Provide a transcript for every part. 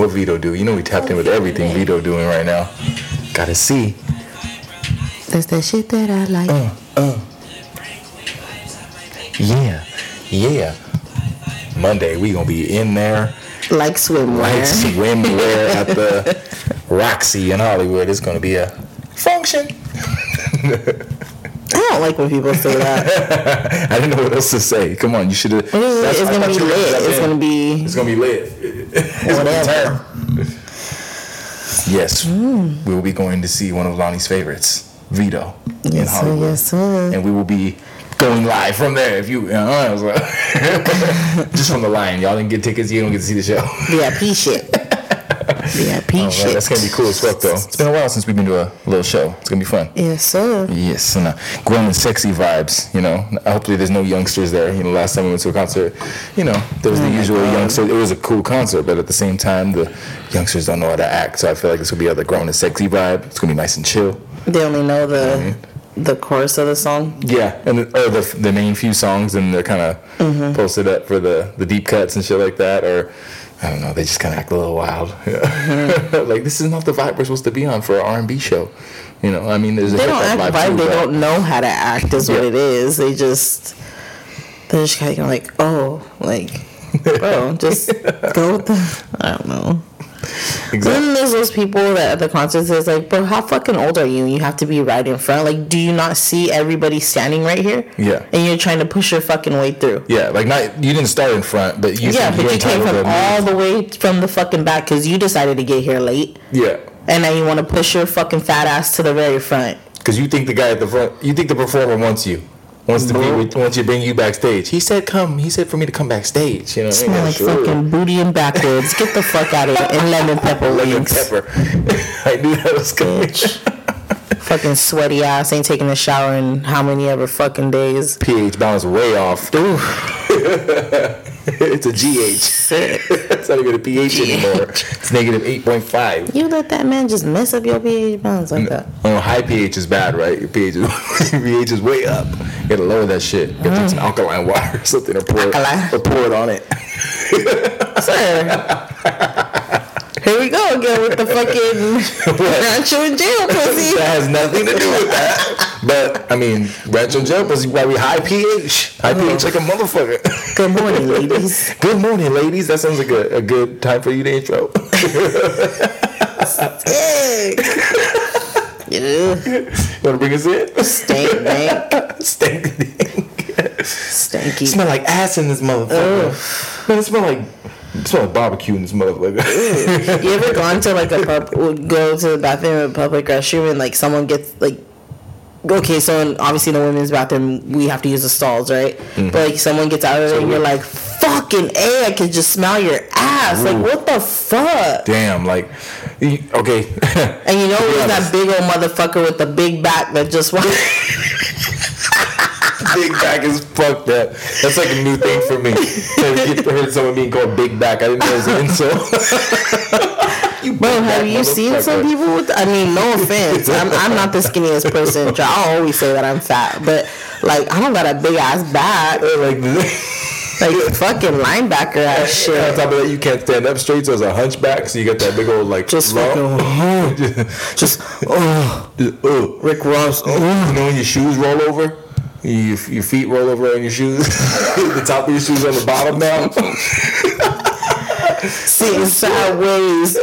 what Vito do. You know we tapped in with everything Vito doing right now. Gotta see. That's that shit that I like. Uh, uh. Yeah, yeah. Monday we gonna be in there like swimwear. like swimwear at the Roxy in Hollywood. It's gonna be a function. I don't like when people say that. I didn't know what else to say. Come on, you should have. It's, it's gonna be lit. It's gonna be. It's gonna be lit. Whatever. Yes, we will be going to see one of Lonnie's favorites, Vito, in Yes, sir. Hollywood, Yes, sir. and we will be going live from there. If you, uh, so- just from the line, y'all didn't get tickets, you don't get to see the show. VIP shit. VIP Oh, shit. that's gonna be cool as fuck, though. It's been a while since we've been to a little show. It's gonna be fun. Yes, sir. Yes, and uh, grown and sexy vibes. You know, hopefully there's no youngsters there. You know, last time we went to a concert, you know, there was the usual youngster. It was a cool concert, but at the same time, the youngsters don't know how to act. So I feel like this will be other grown and sexy vibe. It's gonna be nice and chill. They only know the the chorus of the song. Yeah, and the, or the the main few songs, and they're kind of posted up for the the deep cuts and shit like that, or. I don't know. They just kind of act a little wild. Yeah. like this is not the vibe we're supposed to be on for an R and B show. You know, I mean, there's a They don't act vibe vibe. too, They don't know how to act. Is what Yeah. it is. They just they're just kind of like, oh, like, bro, just go with the. I don't know. Exactly. Then there's those people that at the concerts is like, bro, how fucking old are you? And you have to be right in front. Like, do you not see everybody standing right here? Yeah. And you're trying to push your fucking way through. Yeah, like not you didn't start in front, but you Yeah, but you came from all the way from the fucking back because you decided to get here late, yeah, and now you want to push your fucking fat ass to the very front. because you think the guy at the front, you think the performer wants you, wants to be uh-huh. with, wants you to bring you backstage. He said, "Come." He said for me to come backstage. You know? Smell Yeah, like sure. fucking booty and backwards. Get the fuck out of here. And lemon pepper lemon pepper. I knew that was coming. fucking sweaty ass. Ain't taking a shower in how many ever fucking days. pH balance way off. it's a GH. It's not even a pH anymore. It's negative eight point five. You let that man just mess up your pH balance like that. Oh, high pH is bad, right? Your pH is, pH is way up. You gotta lower that shit. You gotta take some mm. alkaline water or something or pour, Alkaline. or pour it on it. Sir. We go again with the fucking rancho in jail pussy. That has nothing to do with that. But I mean, Rancho Gel was probably high pH. High pH like a motherfucker. Good morning, ladies. Good morning, ladies. That sounds like a, a good time for you to intro. Yeah. You wanna bring us in? Stank bank. Stank. Stanky. smell like ass in this motherfucker. Man, it smell like smell barbecue in this motherfucker. You ever gone to like a pub, go to the bathroom in a public restroom and like someone gets like, okay, so in, obviously in the women's bathroom we have to use the stalls, right? Mm-hmm. But like someone gets out of there and you're like, fucking a, I can just smell your ass. Like what the fuck? Damn, like okay. And you know it was that big old motherfucker with the big back that just walked. big back is fucked up. That's like a new thing for me. I heard someone being called big back. I didn't know it was an insult. you Bro, have you seen some people with? I mean, no offense. I'm, I'm not the skinniest person. I'll always say that I'm fat, but like I don't got a big ass back, Like, like fucking linebacker ass shit. on top of that, you can't stand up straight, so it's a hunchback. So you got that big old like Just lump. fucking, uh-huh. just oh, Just, uh, Rick Ross. Uh-huh. you know when your shoes roll over, your, your feet roll over on your shoes. the top of your shoes on the bottom now. sitting sideways.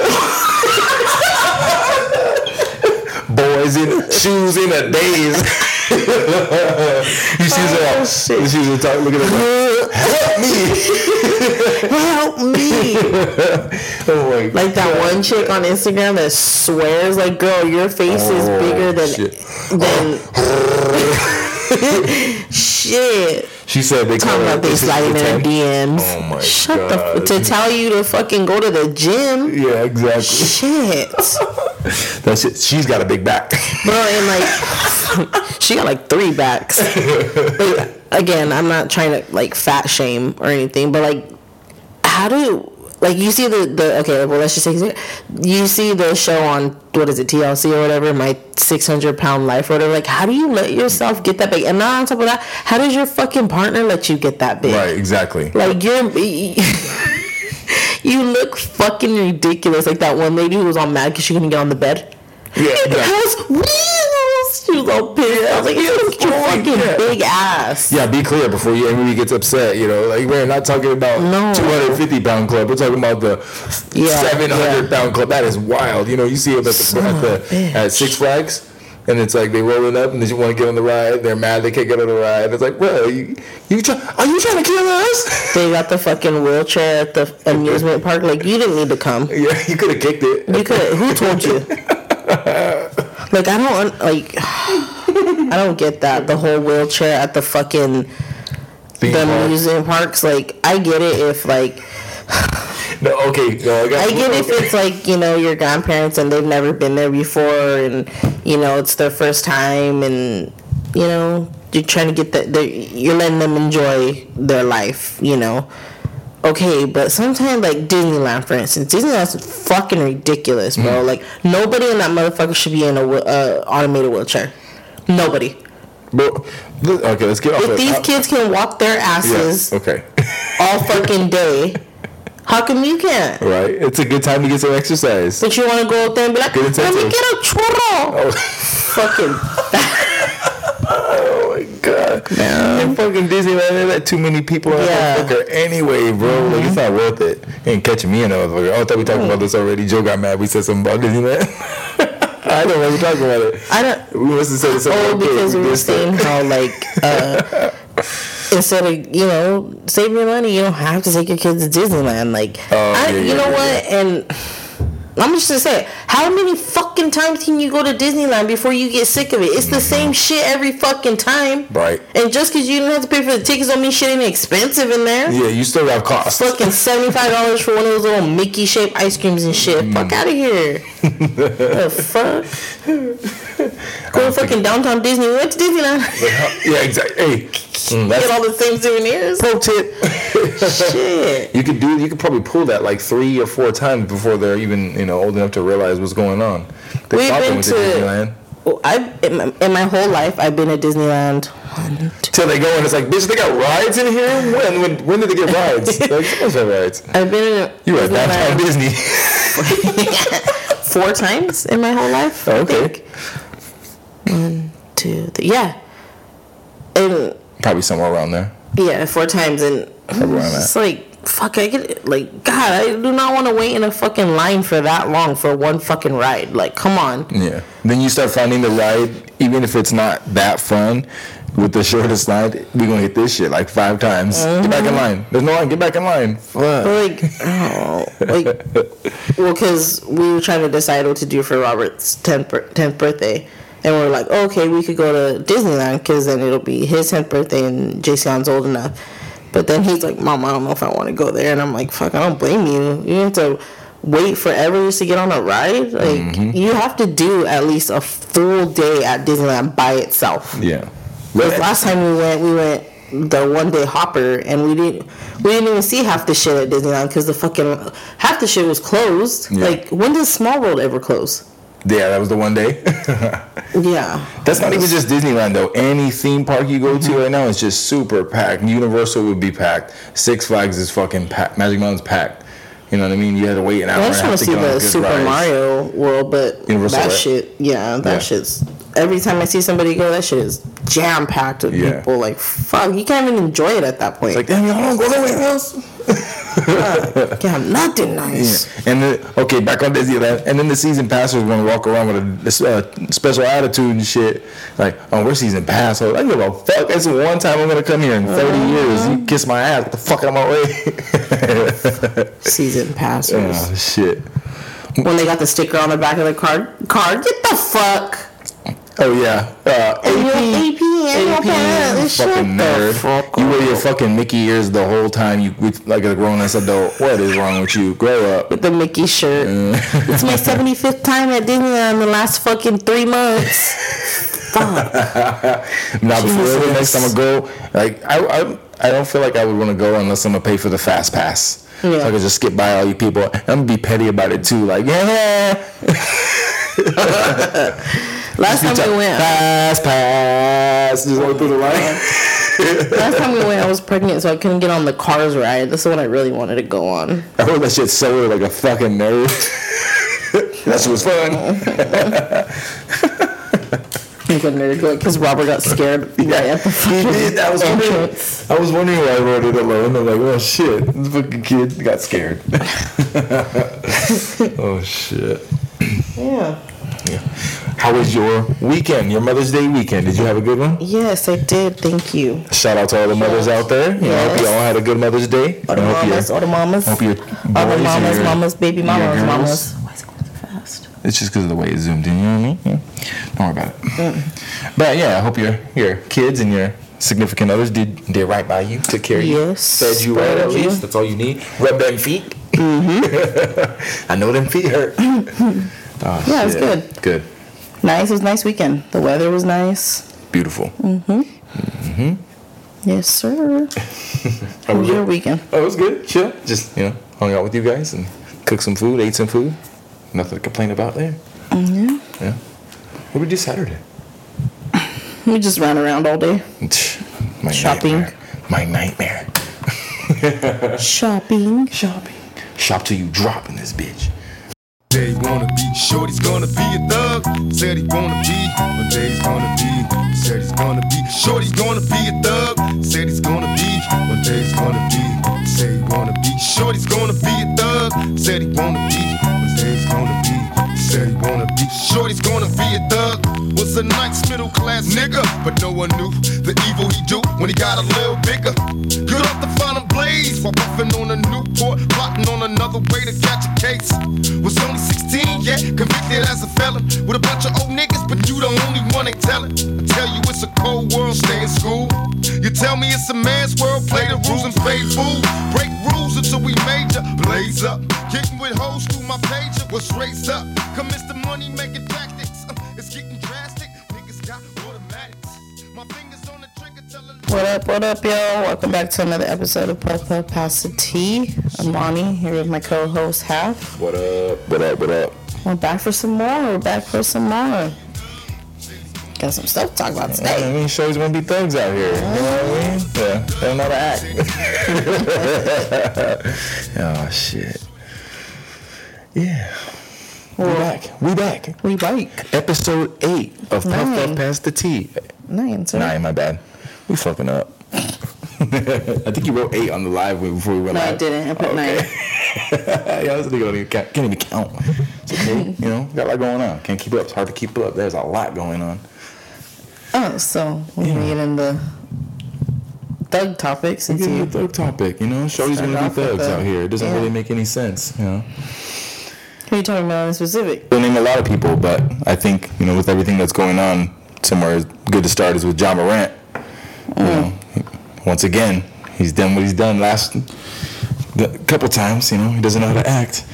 Boys in shoes in a daze. your shoes are Oh, all. shit. Your shoes are talking. Look at them. Help me! Oh my Like that one chick on Instagram that swears, like, girl, your face is Oh, bigger than shit. than shit. She said they Talking about they sliding in her DMs. Oh my Shut God. the f- to tell you to fucking go to the gym. Yeah, exactly. Shit, That's it. She's got a big back. bro, and like she got like three backs. Like, again, I'm not trying to like fat shame or anything, but like, how do like you see the the okay? Well, let's just say you see the show on what is it TLC or whatever, my 600 pound life or whatever. Like, how do you let yourself get that big? And not on top of that, how does your fucking partner let you get that big? right, exactly. Like you're You look fucking ridiculous. Like that one lady who was all mad because she couldn't get on the bed. Yeah, yeah. She was all pissed. I was like, at your fucking yeah. big ass. Yeah, be clear before you everybody gets upset. You know, like we're not talking about No. 250 pound club. We're talking about the Yeah, 700 pound club. That is wild. You know, you see them at the, at, the at Six Flags, and it's like they rolling up and they just want to get on the ride. They're mad they can't get on the ride. It's like, bro, you you try, are you trying to kill us? They got the fucking wheelchair at the amusement park. Like you didn't need to come. yeah, you could have kicked it. You could. Who told you? Like I don't like. I don't get that. The whole wheelchair at the fucking Theme the park. amusement parks. Like I get it if like No, okay, no, I, got, I get if it's like you know your grandparents and they've never been there before and you know it's their first time and you know you're trying to get that you're letting them enjoy their life you know okay but sometimes like disneyland for instance disneyland's fucking ridiculous bro like nobody in that motherfucker should be in a uh, automated wheelchair nobody th- okay, let's get off if of these how- kids can walk their asses Yeah, okay. all fucking day how come you can't right, it's a good time to get some exercise. But you want to go up there and be like, let me get a churro. Oh. Fucking. My god. In fucking Disneyland, they let too many people in Yeah. that motherfucker anyway, bro. Like, it's not worth it. Ain't catching me in a motherfucker. Oh, I thought we talked about this already. Joe got mad. We said something about Disneyland. I don't remember talking about it. I don't. We must have said something. Oh, because we were saying how like uh, instead of you know saving your money, you don't have to take your kids to Disneyland. Like, Oh, I, yeah, you yeah, know yeah, what? And I'm just gonna say, how many fucking times can you go to Disneyland before you get sick of it? It's the same shit every fucking time. Right. And just because you don't have to pay for the tickets don't mean shit ain't expensive in there. Yeah, you still have costs. fucking seventy five dollars for one of those little Mickey shaped ice creams and shit. Mm. Fuck out of here. the fuck? Go to fucking downtown Disney. We went to Disneyland. yeah, exactly. Hey, mm, Get all the same souvenirs. pro tip. shit. You could do. You could probably pull that like three or four times before they're even you know old enough to realize what's going on. They We've been to. to Disneyland. Oh, I've in my, in my whole life I've been at Disneyland. Till they go and it's like, bitch, they got rides in here. When when when did they get rides? like, someone's had rides. I've been You were at downtown Disney. four times in my whole life. I okay. One, two, three. Yeah. And Probably somewhere around there. Yeah, four times, and it's like fuck. I get like God. I do not want to wait in a fucking line for that long for one fucking ride. Like, come on. Yeah. Then you start finding the ride, even if it's not that fun. With the shortest line, we gonna hit this shit like five times. Get back in mm-hmm. line. There's no line. Get back in line. Fuck. Like, oh, like, well, because we were trying to decide what to do for Robert's tenth tenth birthday, and we are like, oh, okay, we could go to Disneyland because then it'll be his tenth birthday and Jason's old enough. But then he's like, Mom, I don't know if I want to go there, and I'm like, fuck, I don't blame you. You have to wait forever just to get on a ride. Like, mm-hmm. you have to do at least a full day at Disneyland by itself. Yeah. Because last time we went, we went the one day hopper, and we didn't we didn't even see half the shit at Disneyland because the fucking half the shit was closed. Yeah. Like when does Small World ever close? Yeah, that was the one day. Yeah, That's not even just Disneyland though. Any theme park you go to mm-hmm. right now is just super packed. Universal would be packed. Six Flags is fucking packed. Magic Mountain's packed. You know what I mean? You had to wait an hour. I just want to see get on a the Super ride. Mario World, but Universal, that right? shit, yeah, that Yeah. shit's. Every time I see somebody go, that shit is jam packed with Yeah. people. Like fuck, you can't even enjoy it at that point. Like damn, y'all don't go nowhere else. Fuck, can't have nothing nice. Yeah. And then okay, back on Disneyland, and then the season passers gonna walk around with a uh, special attitude and shit. Like, oh, we're season pass. I give a fuck. That's the one time I'm gonna come here in 30 years. You kiss my ass. Get the fuck out of my way. Season passers. oh shit. When they got the sticker on the back of the card, card, get the fuck. Oh yeah. Uh, AP. AP, pass. Shut fucking nerd. fuck You wear your fucking Mickey ears the whole time. You like a grown ass adult. What is wrong with you? Grow up. With the Mickey shirt. it's my 75th time at Disneyland in the last fucking three months. Fuck. Now before the next time I go, like I, I, I don't feel like I would want to go unless I'm gonna pay for the fast pass. Yeah. So I could just skip by all you people. I'm gonna be petty about it too. Like yeah, Last time we went, fast pass. Just going through the line. Last time we went, I was pregnant, so I couldn't get on the cars ride. That's the one I really wanted to go on. I heard that shit sold like a fucking nerd. that shit was fun. Like a nerd, like because Robert got scared right at the He did. I was wondering. I was wondering why I wrote it alone. I'm like, oh shit, this fucking kid got scared. oh shit. Yeah. Yeah. How was your weekend? Your Mother's Day weekend? Did you have a good one? Yes, I did. Thank you. Shout out to all the mothers out there. You know, I hope you all had a good Mother's Day. All the mamas, all the mamas, hope your boys all the mamas, your- mamas, baby mamas, mamas. Why is it going so fast? It's just because of the way it zoomed in. You know what I mean? Yeah. Don't worry about it. But yeah, I hope your your kids and your significant others did did right by you, took care of you, Yes, fed you right at least. That's all you need. Rub them feet. Mm-hmm. I know them feet hurt. oh. Yeah, it was good. Good. Nice. It was a nice weekend. The weather was nice. Beautiful. Mm-hmm. Mm-hmm. Yes, sir. How was your weekend? Oh, it was good. Chill. Just you know, hung out with you guys and cooked some food, ate some food. Nothing to complain about there. Yeah. Yeah. What did we do Saturday? We just ran around all day. My Shopping. Nightmare. My nightmare. Shopping. Shopping. Shop till you drop in this bitch. Day wanna be, shorty's gonna be a thug. Said he wanna be, one day he's gonna be. Said he's gonna be, shorty's gonna be a thug. Said he's gonna be, one day he's gonna be. Say he wanna be, shorty's gonna be a thug. Said he wanna be, one day he's gonna be. Said he wanna be, shorty's gonna be a thug. Was a nice middle class nigga, but no one knew the evil he do when he got a little bigger. Good off the final blaze while puffing on a Newport, plotting on another way to catch a case. Was only 16, yeah, convicted as a felon with a bunch of old niggas, but you the only one they tellin'. I tell you it's a cold world, stay in school. You tell me it's a man's world, play the rules and pay fool. Break rules until we major, blaze up. Kicking with hoes through my pager, was raised up. Commence the money making tactics. Uh, it's getting drastic. Niggas got automatics. My fingers on the trigger, tell What up, what up, y'all? Welcome back to another episode of Puff Puff Pass the Tea. I'm Lonnie, here with my co-host, Half. What up? What up? What up? We're back for some more. We're back for some more. Got some stuff to talk about today. I today. mean, shows gonna be thugs out here. You know what I mean? Yeah, they don't know how to act. oh shit. Yeah. We back. We back. We bike. Episode eight of Puff Nine. Puff Pass the Tea. Nine, sir. Nine, my bad. We fucking up. I think you wrote eight on the live before we went No, live. I didn't. I put oh, nine. yeah, I was thinking, don't even count, can't even count. It's okay, you know, got a lot going on. Can't keep up. It's hard to keep up. There's a lot going on. Oh, so we can get in the thug topic since Get you. into the thug topic, you know. Shorty's gonna be off thugs the- out here. It doesn't yeah. really make any sense, you know. Who are you talking about in specific? We'll name a lot of people, but I think you know with everything that's going on, somewhere good to start is with Ja Morant. You know, once again, he's done what he's done last a couple times. You know, he doesn't know how to act.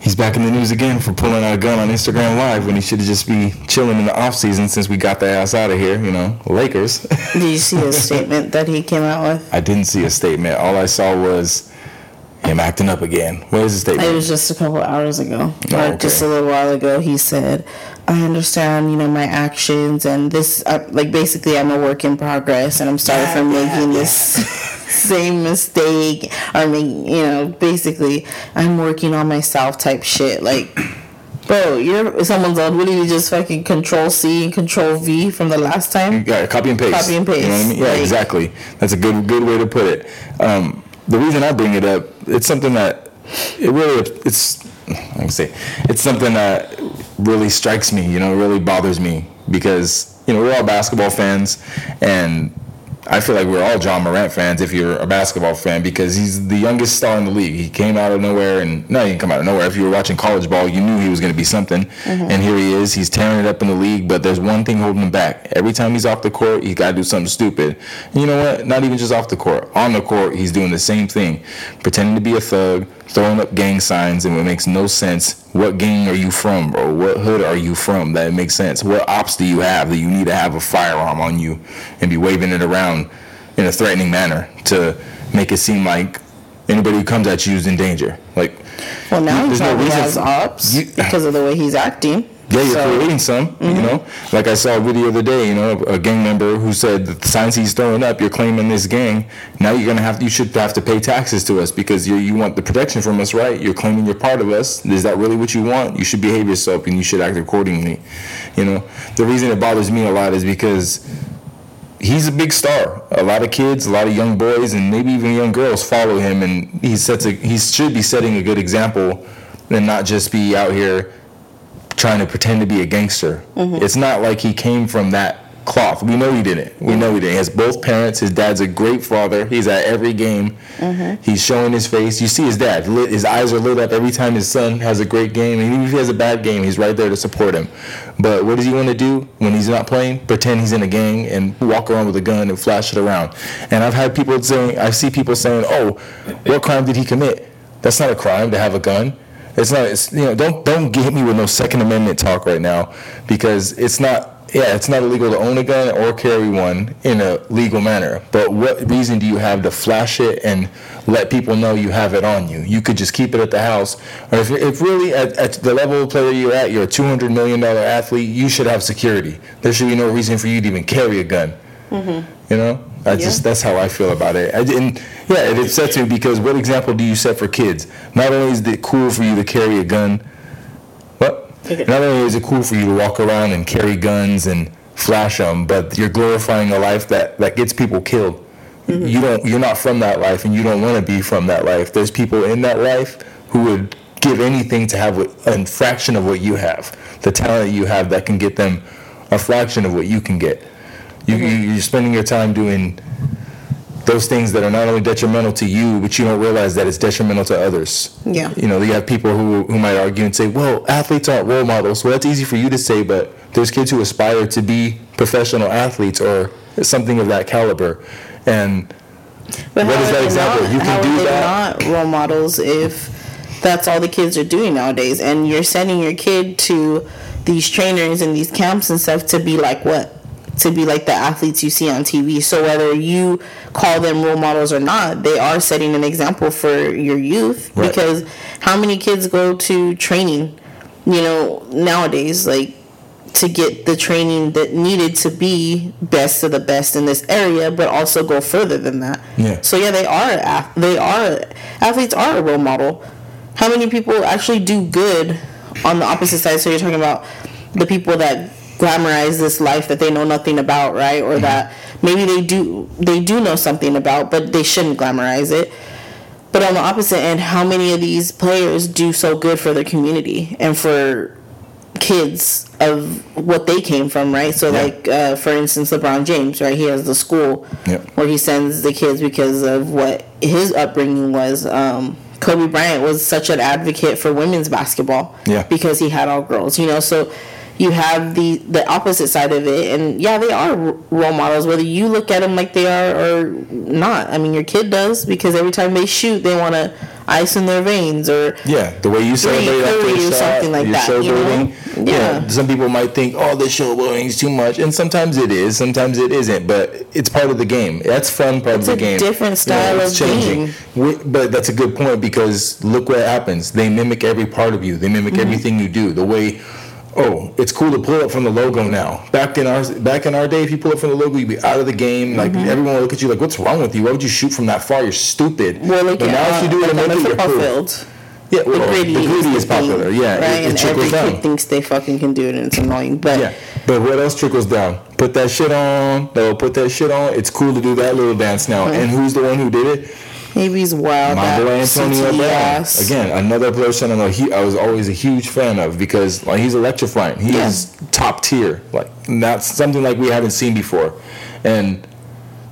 He's back in the news again for pulling out a gun on Instagram Live when he should have just be chilling in the off season since we got the ass out of here. You know, Lakers. Did you see the statement that he came out with? I didn't see a statement. All I saw was him acting up again. What is the statement? It was just a couple hours ago, Oh, or okay. just a little while ago. He said, "I understand, you know, my actions, and this, uh, like, basically, I'm a work in progress, and I'm sorry for making this same mistake, or making, you know, basically, I'm working on myself, type shit, like." Bro, you're someone's on. What do you just fucking control C and control V from the last time? Yeah, copy and paste. Copy and You know what I paste, mean? Yeah, like- exactly. That's a good good way to put it. Um, the reason I bring it up, it's something that it really it's I can say it's something that really strikes me. You know, really bothers me because you know we're all basketball fans and. I feel like we're all Ja Morant fans if you're a basketball fan because he's the youngest star in the league. He came out of nowhere and no, he didn't come out of nowhere. If you were watching college ball, you knew he was going to be something. Mm-hmm. And here he is. He's tearing it up in the league, but there's one thing holding him back. Every time he's off the court, he's got to do something stupid. And you know what? Not even just off the court. On the court, he's doing the same thing, pretending to be a thug, throwing up gang signs, and it makes no sense. What gang are you from, bro? What hood are you from? That it makes sense. What ops do you have that you need to have a firearm on you and be waving it around in a threatening manner to make it seem like anybody who comes at you is in danger? Like, Well, now he no probably reason has ops You- because of the way he's acting. Yeah, you're So- creating some. You mm-hmm. know, like I saw a video the other day. You know, a gang member who said that the signs he's throwing up, you're claiming this gang. Now you're gonna have, you should have to pay taxes to us because you you want the protection from us, right? You're claiming you're part of us. Is that really what you want? You should behave yourself and you should act accordingly. You know, the reason it bothers me a lot is because he's a big star. A lot of kids, a lot of young boys, and maybe even young girls follow him, and he sets a he should be setting a good example, and not just be out here trying to pretend to be a gangster. Mm-hmm. It's not like he came from that cloth. We know he didn't. We know he didn't. He has both parents. His dad's a great father. He's at every game. Mm-hmm. He's showing his face. You see his dad. Lit, his eyes are lit up every time his son has a great game. And even if he has a bad game, he's right there to support him. But what does he want to do when he's not playing? Pretend he's in a gang and walk around with a gun and flash it around. And I've had people saying, I see people saying, "Oh, what crime did he commit?" That's not a crime to have a gun. It's not. It's, you know, don't don't get me with no Second Amendment talk right now, because it's not. Yeah, it's not illegal to own a gun or carry one in a legal manner. But what reason do you have to flash it and let people know you have it on you? You could just keep it at the house. Or if, if really at, at the level of player you're at, you're a two hundred million dollar athlete, you should have security. There should be no reason for you to even carry a gun. Mm-hmm. You know, I just that's how I feel about it. I didn't. Yeah, it upsets me because what example do you set for kids? Not only is it cool for you to carry a gun, what? Not only is it cool for you to walk around and carry guns and flash them, but you're glorifying a life that that gets people killed. Mm-hmm. You don't. You're not from that life, and you don't want to be from that life. There's people in that life who would give anything to have a fraction of what you have, the talent you have that can get them a fraction of what you can get. You, you, mm-hmm. you're spending your time doing those things that are not only detrimental to you, but you don't realize that it's detrimental to others. Yeah. You know, you have people who, who might argue and say, well, athletes aren't role models. Well, that's easy for you to say, but there's kids who aspire to be professional athletes or something of that caliber. And But What is that example? Not, You can do that. not role models if that's all the kids are doing nowadays, and you're sending your kid to these trainers and these camps and stuff to be like what? To be like the athletes you see on TV. So whether you call them role models or not, they are setting an example for your youth. Right. Because how many kids go to training? You know, nowadays, like to get the training that needed to be best of the best in this area, but also go further than that. Yeah. So yeah, they are they are athletes are a role model. How many people actually do good on the opposite side? So you're talking about the people that glamorize this life that they know nothing about, right? Or that maybe they do they do know something about, but they shouldn't glamorize it. But on the opposite end, how many of these players do so good for their community and for kids of what they came from, right? So, Yeah. like uh, for instance, LeBron James, right? He has the school where he sends the kids because of what his upbringing was. Um, Kobe Bryant was such an advocate for women's basketball, Yeah. because he had all girls, you know. So you have the the opposite side of it, and yeah, they are role models, whether you look at them like they are or not. I mean, your kid does because every time they shoot, they want to ice in their veins or yeah, the way you celebrate after or shot, something like that, you know? Yeah. Yeah. Some people might think, oh, this showboating is too much, and sometimes it is, sometimes it isn't. But it's part of the game. That's fun part It's of the a game. different style it's of game. We- But that's a good point because look what happens. They mimic every part of you. They mimic Mm-hmm. everything you do. The way. Oh, it's cool to pull up from the logo now. Back in our back in our day, if you pull up from the logo, you'd be out of the game. Like Mm-hmm. everyone would look at you like, "What's wrong with you? Why would you shoot from that far? You're stupid." well, look but now if you do it uh, like make it, football field. Yeah, The well, gritty, the gritty the is popular. thing, Yeah, right? it, it and every trickles down. kid thinks they fucking can do it, and it's annoying. But Yeah, but what else trickles down? Put that shit on. They'll put that shit on. It's cool to do that little dance now. And who's the one who did it? He's wild. My boy Antonio Brown. Again, another person I know. He, I was always a huge fan of because like he's electrifying. He Yeah. is top tier. Like that's something like we haven't seen before. And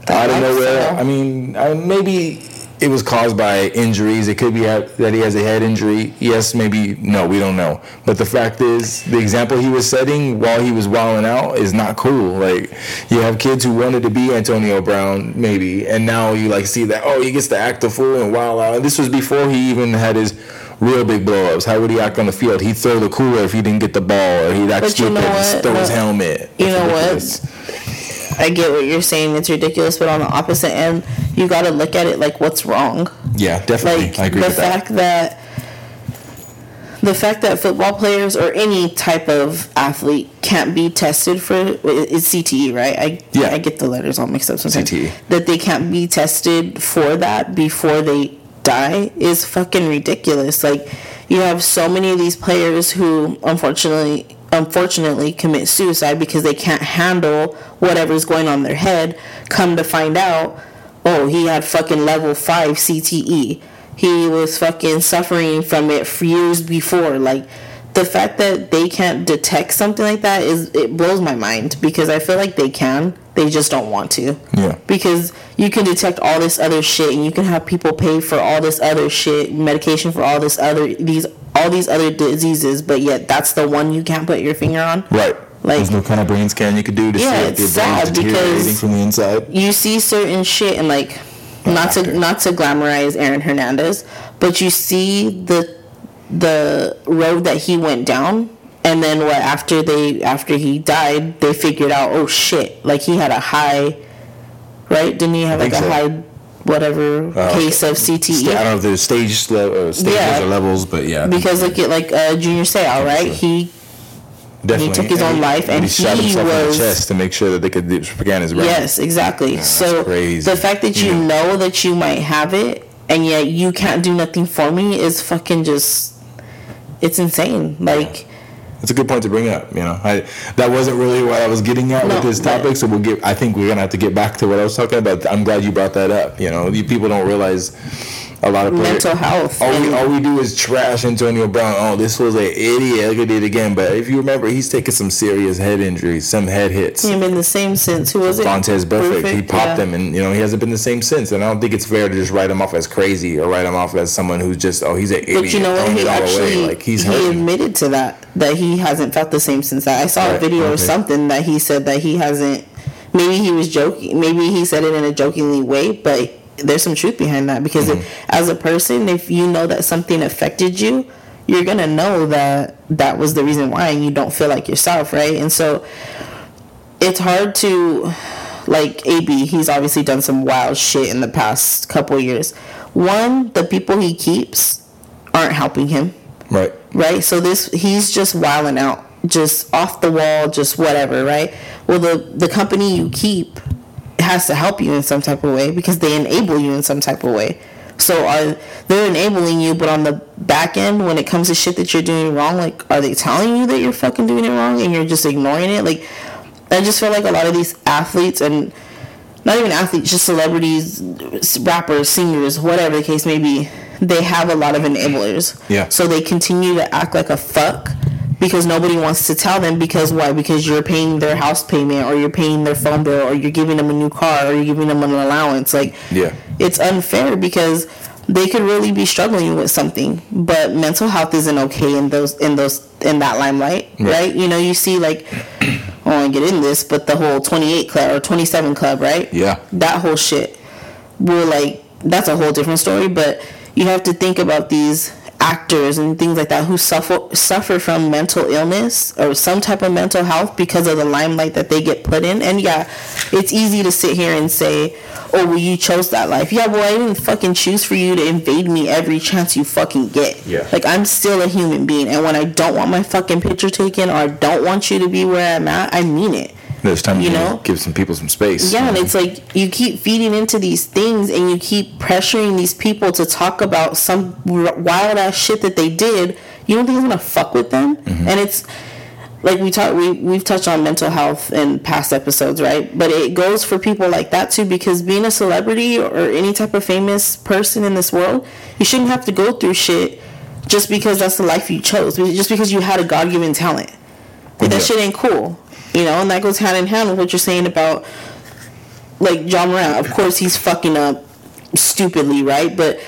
I out of nowhere, I mean, I, maybe it was caused by injuries. It could be that he has a head injury. Yes, maybe no. We don't know. But the fact is, the example he was setting while he was wilding out is not cool. Like you have kids who wanted to be Antonio Brown, maybe, and now you like see that oh he gets to act a fool and wild out. And this was before he even had his real big blowups. How would he act on the field? He'd throw the cooler if he didn't get the ball, or he'd act But you stupid know and throw his helmet. You know what? I get what you're saying. It's ridiculous, but on the opposite end, you got to look at it like what's wrong. Yeah, definitely. Like I agree the with that. fact that. the fact that football players or any type of athlete can't be tested for it's CTE, right? I Yeah. I get the letters all mixed up sometimes. CTE. That they can't be tested for that before they die is fucking ridiculous. Like you have so many of these players who unfortunately unfortunately commit suicide because they can't handle whatever's going on in their head. Come to find out, oh, he had fucking level 5 CTE. He was fucking suffering from it for years before. Like the fact that they can't detect something like that is it blows my mind because I feel like they can. They just don't want to. Yeah. Because you can detect all this other shit and you can have people pay for all this other shit, medication for all this other these all these other diseases, but yet that's the one you can't put your finger on. Right. Like- There's no kind of brain scan you could do to Yeah, see if it's your sad brain's deteriorating because- from the inside. you see certain shit and like not to not to glamorize Aaron Hernandez, but you see the the road that he went down and then what after they after he died they figured out oh shit like he had a high right didn't he have like a so. high whatever Oh, case of Sta- I don't know if there's stage level, or stages Yeah. or levels, but yeah, because look at like uh, Junior Seau right so. he definitely. took his And own he- life, and he shot he himself in the chest to make sure that they could do propaganda his brain. Yes, exactly. so crazy. the fact that you Yeah. know that you might have it and yet you can't do nothing for me is fucking just it's insane. Like It's a good point to bring up. You know, I that wasn't really what I was getting at No, with this topic. So we'll get. I think we're gonna have to get back to what I was talking about. I'm glad you brought that up. You know, you people don't realize a lot of players- mental health. All we, all we do is trash Antonio Brown. Oh, this was an idiot. Look at it again. But if you remember, he's taken some serious head injuries, some head hits. ain't been the same since who was it? Vontaze Burfict. He popped yeah. him, and you know he hasn't been the same since. And I don't think it's fair to just write him off as crazy or write him off as someone who's just oh he's an idiot. But you know what? He actually like he's he hurting. admitted to that that he hasn't felt the same since that. I saw a Right, video or something that he said that he hasn't. Maybe he was joking. Maybe he said it in a jokingly way, but there's some truth behind that because Mm-hmm. if, as a person, if you know that something affected you, you're gonna know that that was the reason why, and you don't feel like yourself, right? And so it's hard to like AB. He's obviously done some wild shit in the past couple years. One, the people he keeps aren't helping him, right. right? So this he's just wilding out, just off the wall, just whatever, right? Well, the the company you keep has to help you in some type of way because they enable you in some type of way. So are they're enabling you, but on the back end, when it comes to shit that you're doing wrong, like are they telling you that you're fucking doing it wrong and you're just ignoring it? Like I just feel like a lot of these athletes and not even athletes, just celebrities, rappers, singers, whatever the case may be, they have a lot of enablers. Yeah. So they continue to act like a fuck because nobody wants to tell them because why? Because you're paying their house payment or you're paying their phone bill or you're giving them a new car or you're giving them an allowance. Like Yeah. it's unfair because they could really be struggling with something, but mental health isn't okay in those in those in that limelight, Right. right? You know, you see like oh, I don't want to get in this, but the whole 28 club or 27 club, right? Yeah. That whole shit. Well, like that's a whole different story, but you have to think about these actors and things like that who suffer suffer from mental illness or some type of mental health because of the limelight that they get put in. And yeah, it's easy to sit here and say, "Oh, well, you chose that life." Yeah, well, I didn't fucking choose for you to invade me every chance you fucking get. Yeah. Like I'm still a human being, and when I don't want my fucking picture taken or I don't want you to be where I'm at, I mean it. There's time You to know? give some people some space. Yeah, and it's like you keep feeding into these things and you keep pressuring these people to talk about some wild ass shit that they did. You don't think it's gonna fuck with them? Mm-hmm. And it's like we talk we we've touched on mental health in past episodes, right? But it goes for people like that too because being a celebrity or any type of famous person in this world, you shouldn't have to go through shit just because that's the life you chose. Just because you had a God given talent. Like, that Yeah. shit ain't cool. You know, and that goes hand in hand with what you're saying about like Ja Morant. Of course, he's fucking up stupidly, right? But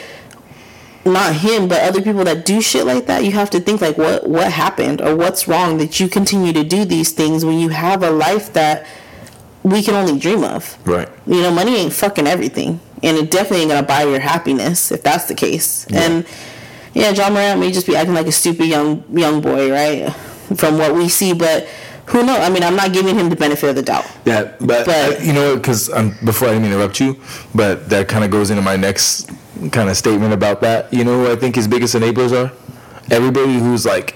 not him, but other people that do shit like that. You have to think like, what what happened or what's wrong that you continue to do these things when you have a life that we can only dream of. Right. You know, money ain't fucking everything, and it definitely ain't gonna buy your happiness if that's the case. And yeah, Ja Morant may just be acting like a stupid young young boy, right? From what we see, but who knows? I mean, I'm not giving him the benefit of the doubt. Yeah, but, But- uh, you know, because um, before I didn't interrupt you, but that kind of goes into my next kind of statement about that. You know who I think his biggest enablers are? everybody who's like,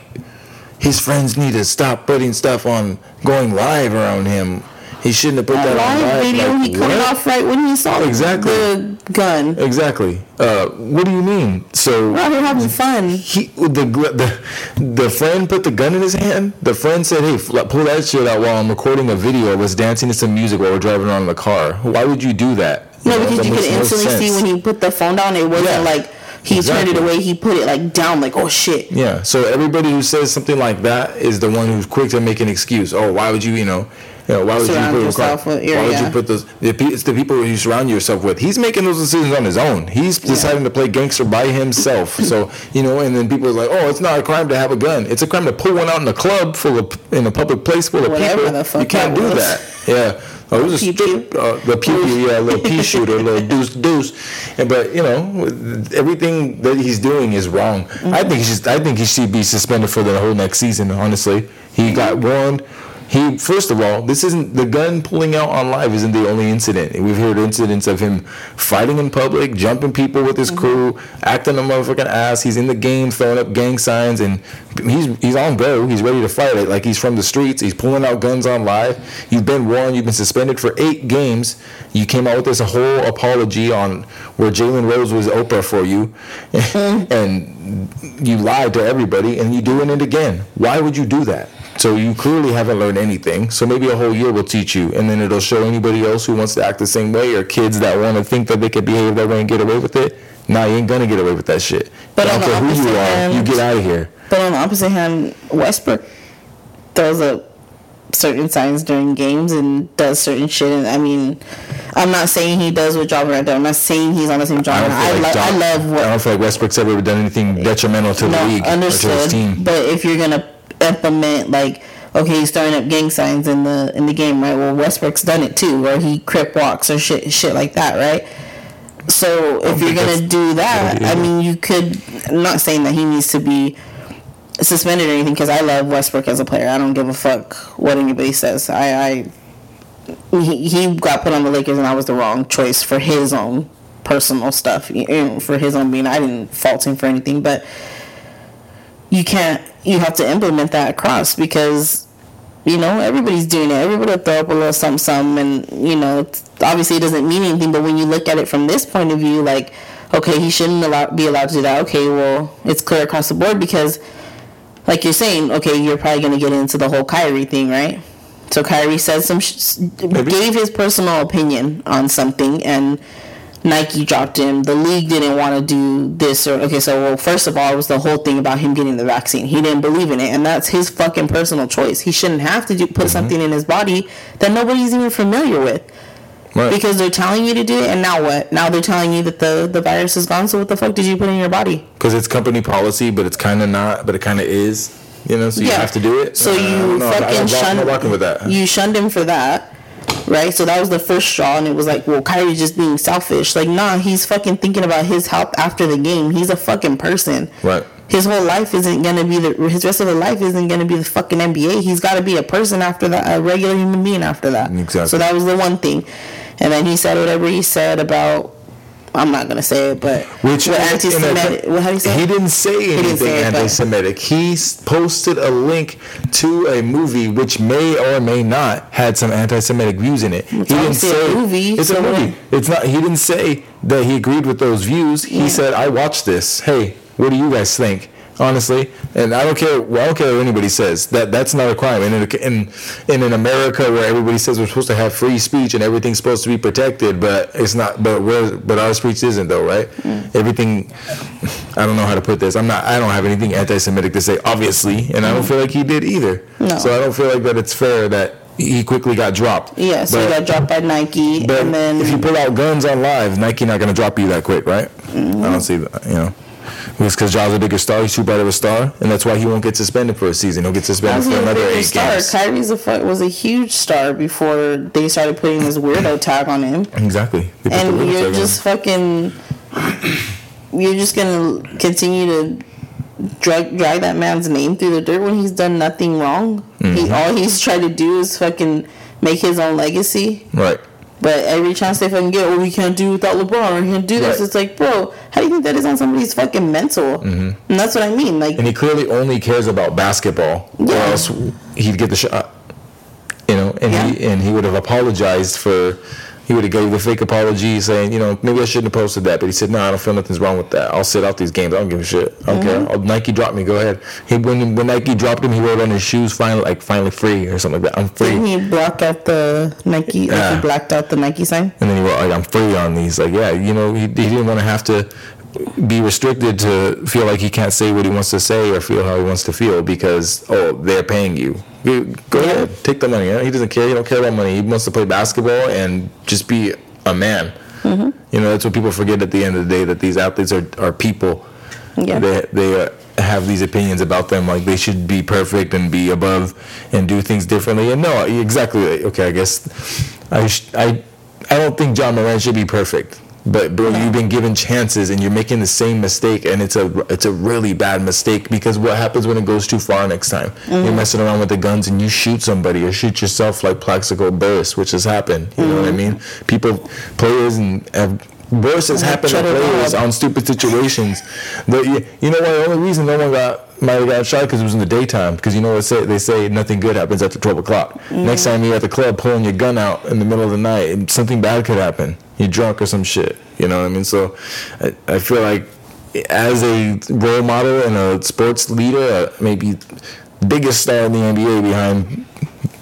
his friends need to stop putting stuff on going live around him. He shouldn't have put that, That on live video Like, he cut it off right when he saw Exactly. the gun. Exactly. Uh, what do you mean? So We're having fun. he the the the friend put the gun in his hand. The friend said, "Hey, pull that shit out while I'm recording a video. I was dancing to some music while we're driving around in the car. Why would you do that? No, know, because you could makes no instantly see when he put the phone down, it wasn't Yeah. like he turned it away. He put it like down, like oh shit. Yeah. So everybody who says something like that is the one who's quick to make an excuse. Oh, why would you? You know. You know, why would Surround you put yourself with- Why would yeah. you put those? the It's the people you surround yourself with. He's making those decisions on his own. He's deciding to play gangster by himself. so you know, and then people are like, "Oh, it's not a crime to have a gun. It's a crime to pull one out in a club full of in a public place full of Whatever people. you can't do was. that. Yeah. Oh, it was a strip, pew. uh, the pew, yeah, a little pea shooter, a little deuce deuce. And, but you know, everything that he's doing is wrong. Mm-hmm. I think he should. I think he should be suspended for the whole next season. Honestly, he got warned. He first of all, this isn't the gun pulling out on live isn't the only incident. We've heard incidents of him fighting in public, jumping people with his Mm-hmm. crew, acting a motherfucking ass. He's in the game, throwing up gang signs, and he's he's on go. He's ready to fight it. Like he's from the streets. He's pulling out guns on live. You've been warned. You've been suspended for eight games. You came out with this whole apology on where Jalen Rose was Oprah for you, and you lied to everybody, and you're doing it again. Why would you do that? So you clearly haven't learned anything. So maybe a whole year will teach you, and then it'll show anybody else who wants to act the same way, or kids that want to think that they could behave that way and get away with it. Nah, you ain't gonna get away with that shit. But I on don't the care who you opposite are, hand- you get out of here. But on the opposite hand, Westbrook throws up certain signs during games and does certain shit. And I mean, I'm not saying he does what Ja Morant does. I'm not saying he's on the same I John. I, like lo- I love what I don't feel like Westbrook's ever done anything detrimental to the no, league or to his team. But if you're gonna implement like, okay, he's throwing up gang signs in the in the game, right? Well, Westbrook's done it too, where he crip walks or shit shit like that, right? So if you're gonna do that, I mean, you could. I'm not saying that he needs to be suspended or anything because I love Westbrook as a player. I don't give a fuck what anybody says. I, I he, he got put on the Lakers and I was the wrong choice for his own personal stuff. You know, for his own being, I didn't fault him for anything, but you can't. You have to implement that across because you know everybody's doing it. Everybody will throw up a little something, something, and you know obviously it doesn't mean anything. But when you look at it from this point of view, like okay, he shouldn't allow, be allowed to do that. Okay, well it's clear across the board because like you're saying, okay, you're probably gonna get into the whole Kyrie thing, right? So Kyrie said some, sh- gave his personal opinion on something, and Nike dropped him. The league didn't want to do this or okay. So well, first of all, it was the whole thing about him getting the vaccine. He didn't believe in it, and that's his fucking personal choice. He shouldn't have to do put something in his body that nobody's even familiar with Right. because they're telling you to do it. And now what? Now they're telling you that the the virus is gone. So what the fuck did you put in your body? Because it's company policy, but it's kind of not, but it kind of is. You know, so you Yeah. have to do it. So Uh, you fucking shunned. I'm not with that. You shunned him for that, right? So that was the first straw, and it was like, well, Kyrie's just being selfish. Like, nah, he's fucking thinking about his health after the game. He's a fucking person. Right. His whole life isn't gonna be the. His rest of the life isn't gonna be the fucking NBA. He's got to be a person after that, a regular human being after that. Exactly. So that was the one thing, and then he said whatever he said about. I'm not gonna say it, but Which what anti-Semitic? What how do you say? He didn't say anything didn't say it, anti-Semitic. He posted a link to a movie which may or may not had some anti-Semitic views in it. he didn't say movie, It's so a what- movie. It's not. He didn't say that he agreed with those views. He said, "I watched this. Hey, what do you guys think?" Honestly, and I don't care. Well, I don't care what anybody says. That that's not a crime. And in, in in an America where everybody says we're supposed to have free speech and everything's supposed to be protected, but it's not. But where but our speech isn't though, right? Mm. Everything. I don't know how to put this. I'm not. I don't have anything anti-Semitic to say, obviously, and I don't mm. feel like he did either. No. So I don't feel like that it's fair that he quickly got dropped. yeah, so But- he got dropped by Nike, but and then if you pull out guns on live, Nike not gonna drop you that quick, right? Mm-hmm. I don't see that. You know, it's because Ja's a bigger star. He's too bright of a star, and that's why he won't get suspended for a season. He'll get suspended for another eight star? games. Kyrie's a fu- was a huge star before they started putting this weirdo tag on him, Exactly. They put the and you're just fucking. You're just gonna continue to drag drag that man's name through the dirt when he's done nothing wrong. Mm-hmm. all he's tried to do is fucking make his own legacy. right. But every chance they fucking get, well, we can't do without LeBron. We can't do this. Right. It's like, bro, how do you think that is on somebody's fucking mental? Mm-hmm. And that's what I mean. Like, and he clearly only cares about basketball, or else he'd get the shot. You know, and he and he would have apologized for. He would have gave the fake apology, saying, you know, maybe I shouldn't have posted that. But he said, no, I don't feel nothing's wrong with that. I'll sit out these games. I don't give a shit. I don't Mm-hmm. care. I'll, Nike dropped me. Go ahead. He when when Nike dropped him, he wrote on his shoes, finally, like finally free or something like that. I'm free. didn't he block out the Nike? Like Yeah. he blacked out the Nike sign. And then he wrote, like, I'm free on these. Like, yeah, you know, he, he didn't want to have to be restricted to feel like he can't say what he wants to say or feel how he wants to feel because, oh, they're paying you. Go ahead, take the money. He doesn't care. He don't care about money. He wants to play basketball and just be a man. Mm-hmm. You know, that's what people forget at the end of the day, that these athletes are, are people. Yeah. They, they uh, have these opinions about them, like they should be perfect and be above and do things differently. And no, exactly. Okay, I guess I sh- I I don't think Ja Morant should be perfect. But bro, you've been given chances and you're making the same mistake, and it's a it's a really bad mistake because what happens when it goes too far next time? You're messing around with the guns and you shoot somebody or shoot yourself like Plaxico Burress, which has happened. You know what I mean? People, players, and have, worse has happened to players on stupid situations. But you, you know what? The only reason no one got might have got shot because it was in the daytime. Because you know what say, they say nothing good happens after twelve o'clock. Next time you're at the club pulling your gun out in the middle of the night, something bad could happen. You're drunk or some shit. You know what I mean? So I, I feel like as a role model and a sports leader, uh, maybe biggest star in the NBA behind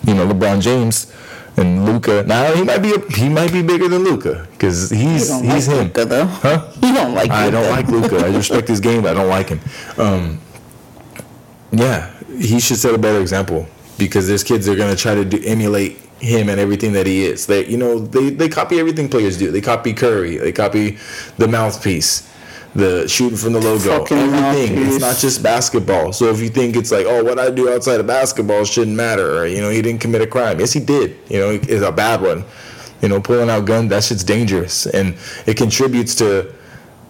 you know LeBron James. And Luka. Now he might be a, he might be bigger than Luka because he's don't he's like him. Luka though. Huh? You don't like. I don't like Luka. I respect his game, but I don't like him. Um, yeah, he should set a better example because there's kids that are gonna try to do, emulate him and everything that he is. They, you know, they, they copy everything players do. They copy Curry. They copy the mouthpiece, the shooting from the logo, Fucking everything. It's not just basketball. So if you think it's like, oh, what I do outside of basketball shouldn't matter, or you know, he didn't commit a crime. Yes, he did. You know, it's a bad one. You know, pulling out gun, that shit's dangerous, and it contributes to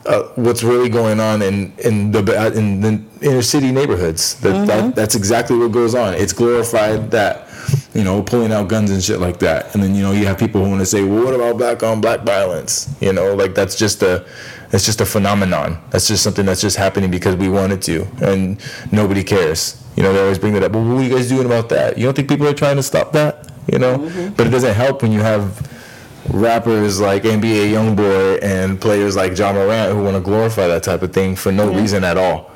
uh, what's really going on in in the in the inner city neighborhoods. That, that that's exactly what goes on. It's glorified that you know pulling out guns and shit like that, and then you know you have people who want to say, well, what about black on black violence? You know, like that's just a that's just a phenomenon. That's just something that's just happening because we wanted to, and nobody cares. You know, they always bring that up. Well, what are you guys doing about that? You don't think people are trying to stop that? You know, mm-hmm. but it doesn't help when you have rappers like NBA YoungBoy and players like Ja Morant who want to glorify that type of thing for no reason at all.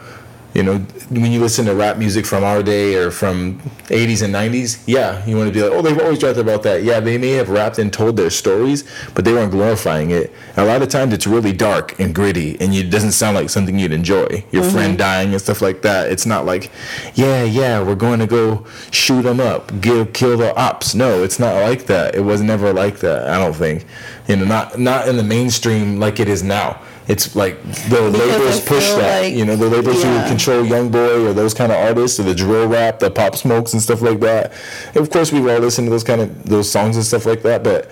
You know, when you listen to rap music from our day or from 80s and 90s, yeah, you want to be like, oh, they've always rapped about that. Yeah, they may have rapped and told their stories, but they weren't glorifying it. And a lot of times it's really dark and gritty and it doesn't sound like something you'd enjoy. Your mm-hmm. friend dying and stuff like that. It's not like, yeah, yeah, we're going to go shoot them up, give, kill the ops. No, it's not like that. It was never like that, I don't think. You know, not, not in the mainstream like it is now. It's like the labels push that. like- you know, the labels who control Young Boy or those kind of artists or the drill rap, the pop smokes and stuff like that. Of course, we've all listened to those kind of those songs and stuff like that, but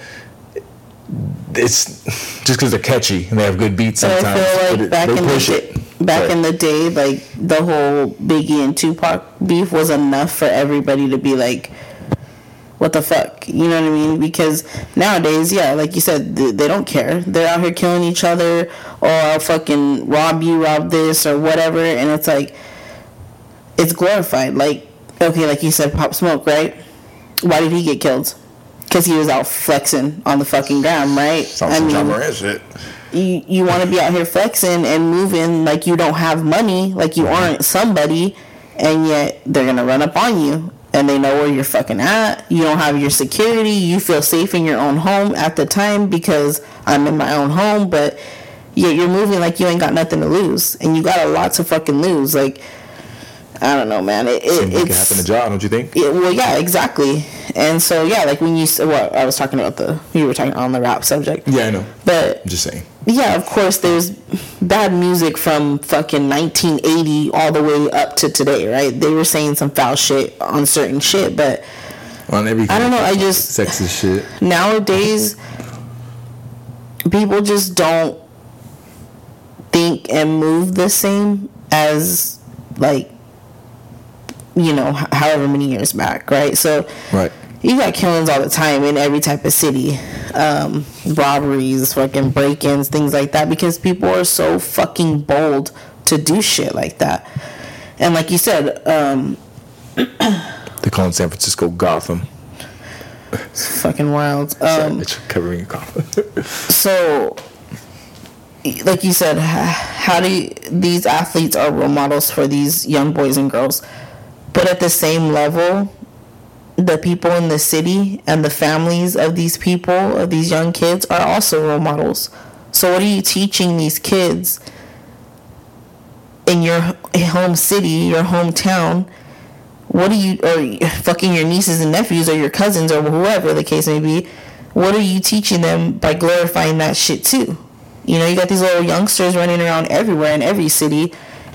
it's just because they're catchy and they have good beats But sometimes. I feel but like it- back they in the push day, it. back in the day, like the whole Biggie and Tupac beef was enough for everybody to be like, "What the fuck?" You know what I mean? Because nowadays, yeah, like you said, they, they don't care. They're out here killing each other, or I'll fucking rob you, rob this, or whatever, and it's like, it's glorified. Like, okay, like you said, Pop Smoke, right? Why did he get killed? Because he was out flexing on the fucking ground, right? Sounds some Ja Morant shit. you you want to be out here flexing and moving like you don't have money, like you mm-hmm. aren't somebody, and yet they're gonna run up on you and they know where you're fucking at. You don't have your security. You feel safe in your own home at the time because I'm in my own home, but yet you're moving like you ain't got nothing to lose, and you got a lot to fucking lose. Like I don't know, man. It, it, it it's happened to Ja, don't you think? yeah, well, yeah, exactly. And so, yeah, like when you, well, I was talking about the, you were talking on the rap subject. Yeah, I know. But I'm just saying. Yeah, of course, there's bad music from fucking 1980 all the way up to today, right? They were saying some foul shit on certain shit, but On every I don't know, I just- sexist shit. nowadays, people just don't think and move the same as, like, you know, however many years back, right? So, Right. You got killings all the time in every type of city. um, robberies, fucking break-ins, things like that, because people are so fucking bold to do shit like that. And like you said, um, They call it San Francisco Gotham. it's fucking wild. Um, it's covering your Gotham. so like you said how do you, these athletes are role models for these young boys and girls but at the same level the people in the city and the families of these people of these young kids are also role models. So what are you teaching these kids in your home city your hometown? What are you or fucking your nieces and nephews or your cousins or whoever the case may be what are you teaching them by glorifying that shit too? You know you got these little youngsters running around everywhere in every city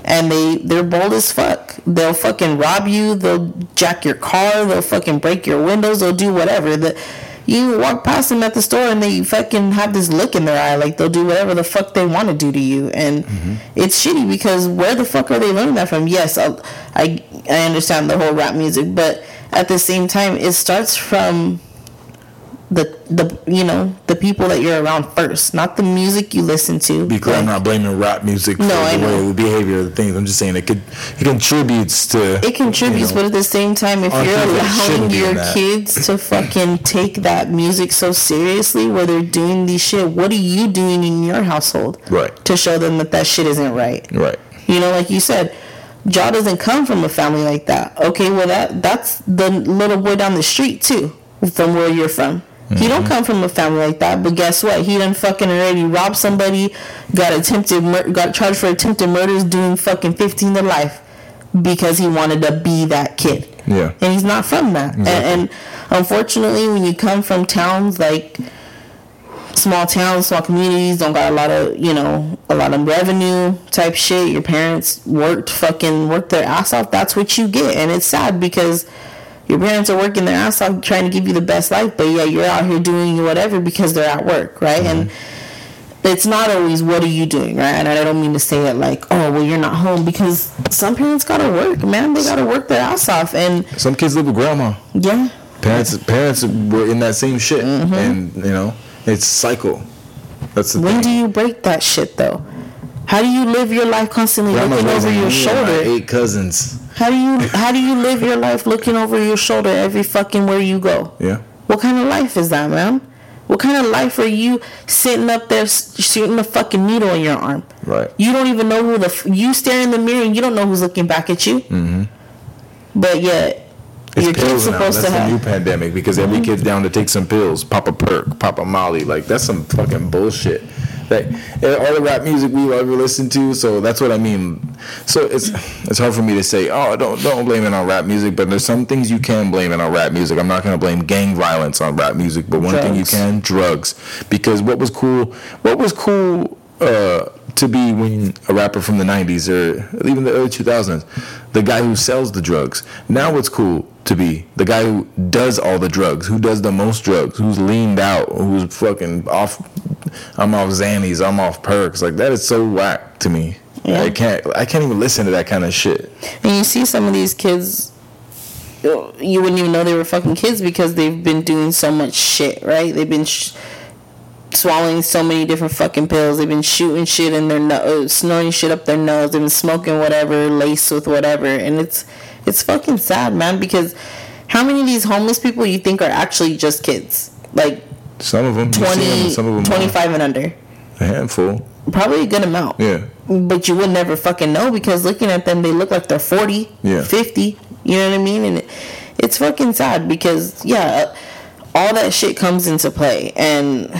and they they're bold as fuck. They'll fucking rob you. They'll jack your car. They'll fucking break your windows. They'll do whatever. The you walk past them at the store and they fucking have this look in their eye like they'll do whatever the fuck they want to do to you. And mm-hmm. it's shitty because where the fuck are they learning that from? Yes I'll, i i understand the whole rap music but at the same time it starts from the the you know the people that you're around first not the music you listen to Because I'm not blaming rap music for No, I the way know. the behavior of the things. I'm just saying it could it contributes to it contributes, you know, but at the same time, if you're allowing your kids to fucking take that music so seriously, where they're doing these shit, what are you doing in your household Right. to show them that that shit isn't right? right. You know, like you said, Ja doesn't come from a family like that. Okay, well that that's the little boy down the street too, from where you're from. He don't mm-hmm. come from a family like that, but guess what? He done fucking already robbed somebody, got attempted, mur- got charged for attempted murders, doing fucking 15 to life because he wanted to be that kid. Yeah. and he's not from that. And, and unfortunately, when you come from towns like small towns, small communities, don't got a lot of you know a lot of revenue type shit. Your parents worked fucking worked their ass off. That's what you get, and it's sad because your parents are working their ass off trying to give you the best life, but yeah, you're out here doing whatever because they're at work, right? And it's not always what are you doing, right? And I don't mean to say it like, oh, well, you're not home because some parents gotta work, man. They gotta work their ass off, and Some kids live with grandma. yeah, Parents parents were in that same shit, Mm-hmm. and you know it's cycle. That's the When thing. do you break that shit though? How do you live your life constantly Grandma looking over your me and my shoulder? eight cousins. How do you how do you live your life looking over your shoulder every fucking where you go? Yeah. What kind of life is that, man? What kind of life are you sitting up there shooting a fucking needle in your arm? Right. You don't even know who the you stare in the mirror and you don't know who's looking back at you. Mm-hmm. But yet It's your kid's pills now. supposed That's to the have. new pandemic because every kid's down to take some pills, pop a perk, pop a molly. Like that's some fucking bullshit. Like eh, all the rap music we've ever listened to. So that's what I mean. So it's it's hard for me to say, oh, don't don't blame it on rap music. But there's some things you can blame it on rap music. I'm not gonna blame gang violence on rap music, but one thing you can drugs because what was cool, what was cool. Uh, to be when a rapper from the 90s or even the early 2000s, the guy who sells the drugs. Now what's cool to be the guy who does all the drugs, who does the most drugs, who's leaned out, who's fucking off. I'm off Xannies, I'm off perks. Like that is so whack to me. Yeah. I can't. I can't even listen to that kind of shit. And you see some of these kids, you wouldn't even know they were fucking kids because they've been doing so much shit, right? They've been sh- swallowing so many different fucking pills. They've been shooting shit in their nose, uh, snorting shit up their nose. They've been smoking whatever, laced with whatever, and it's it's fucking sad, man. Because how many of these homeless people you think are actually just kids, like Some of them, you see them, some of them, 25 and under? a handful. Probably a good amount. Yeah. But you would never fucking know because looking at them, they look like they're 40, Yeah. 50. You know what I mean? And it, it's fucking sad because, yeah, uh, all that shit comes into play. And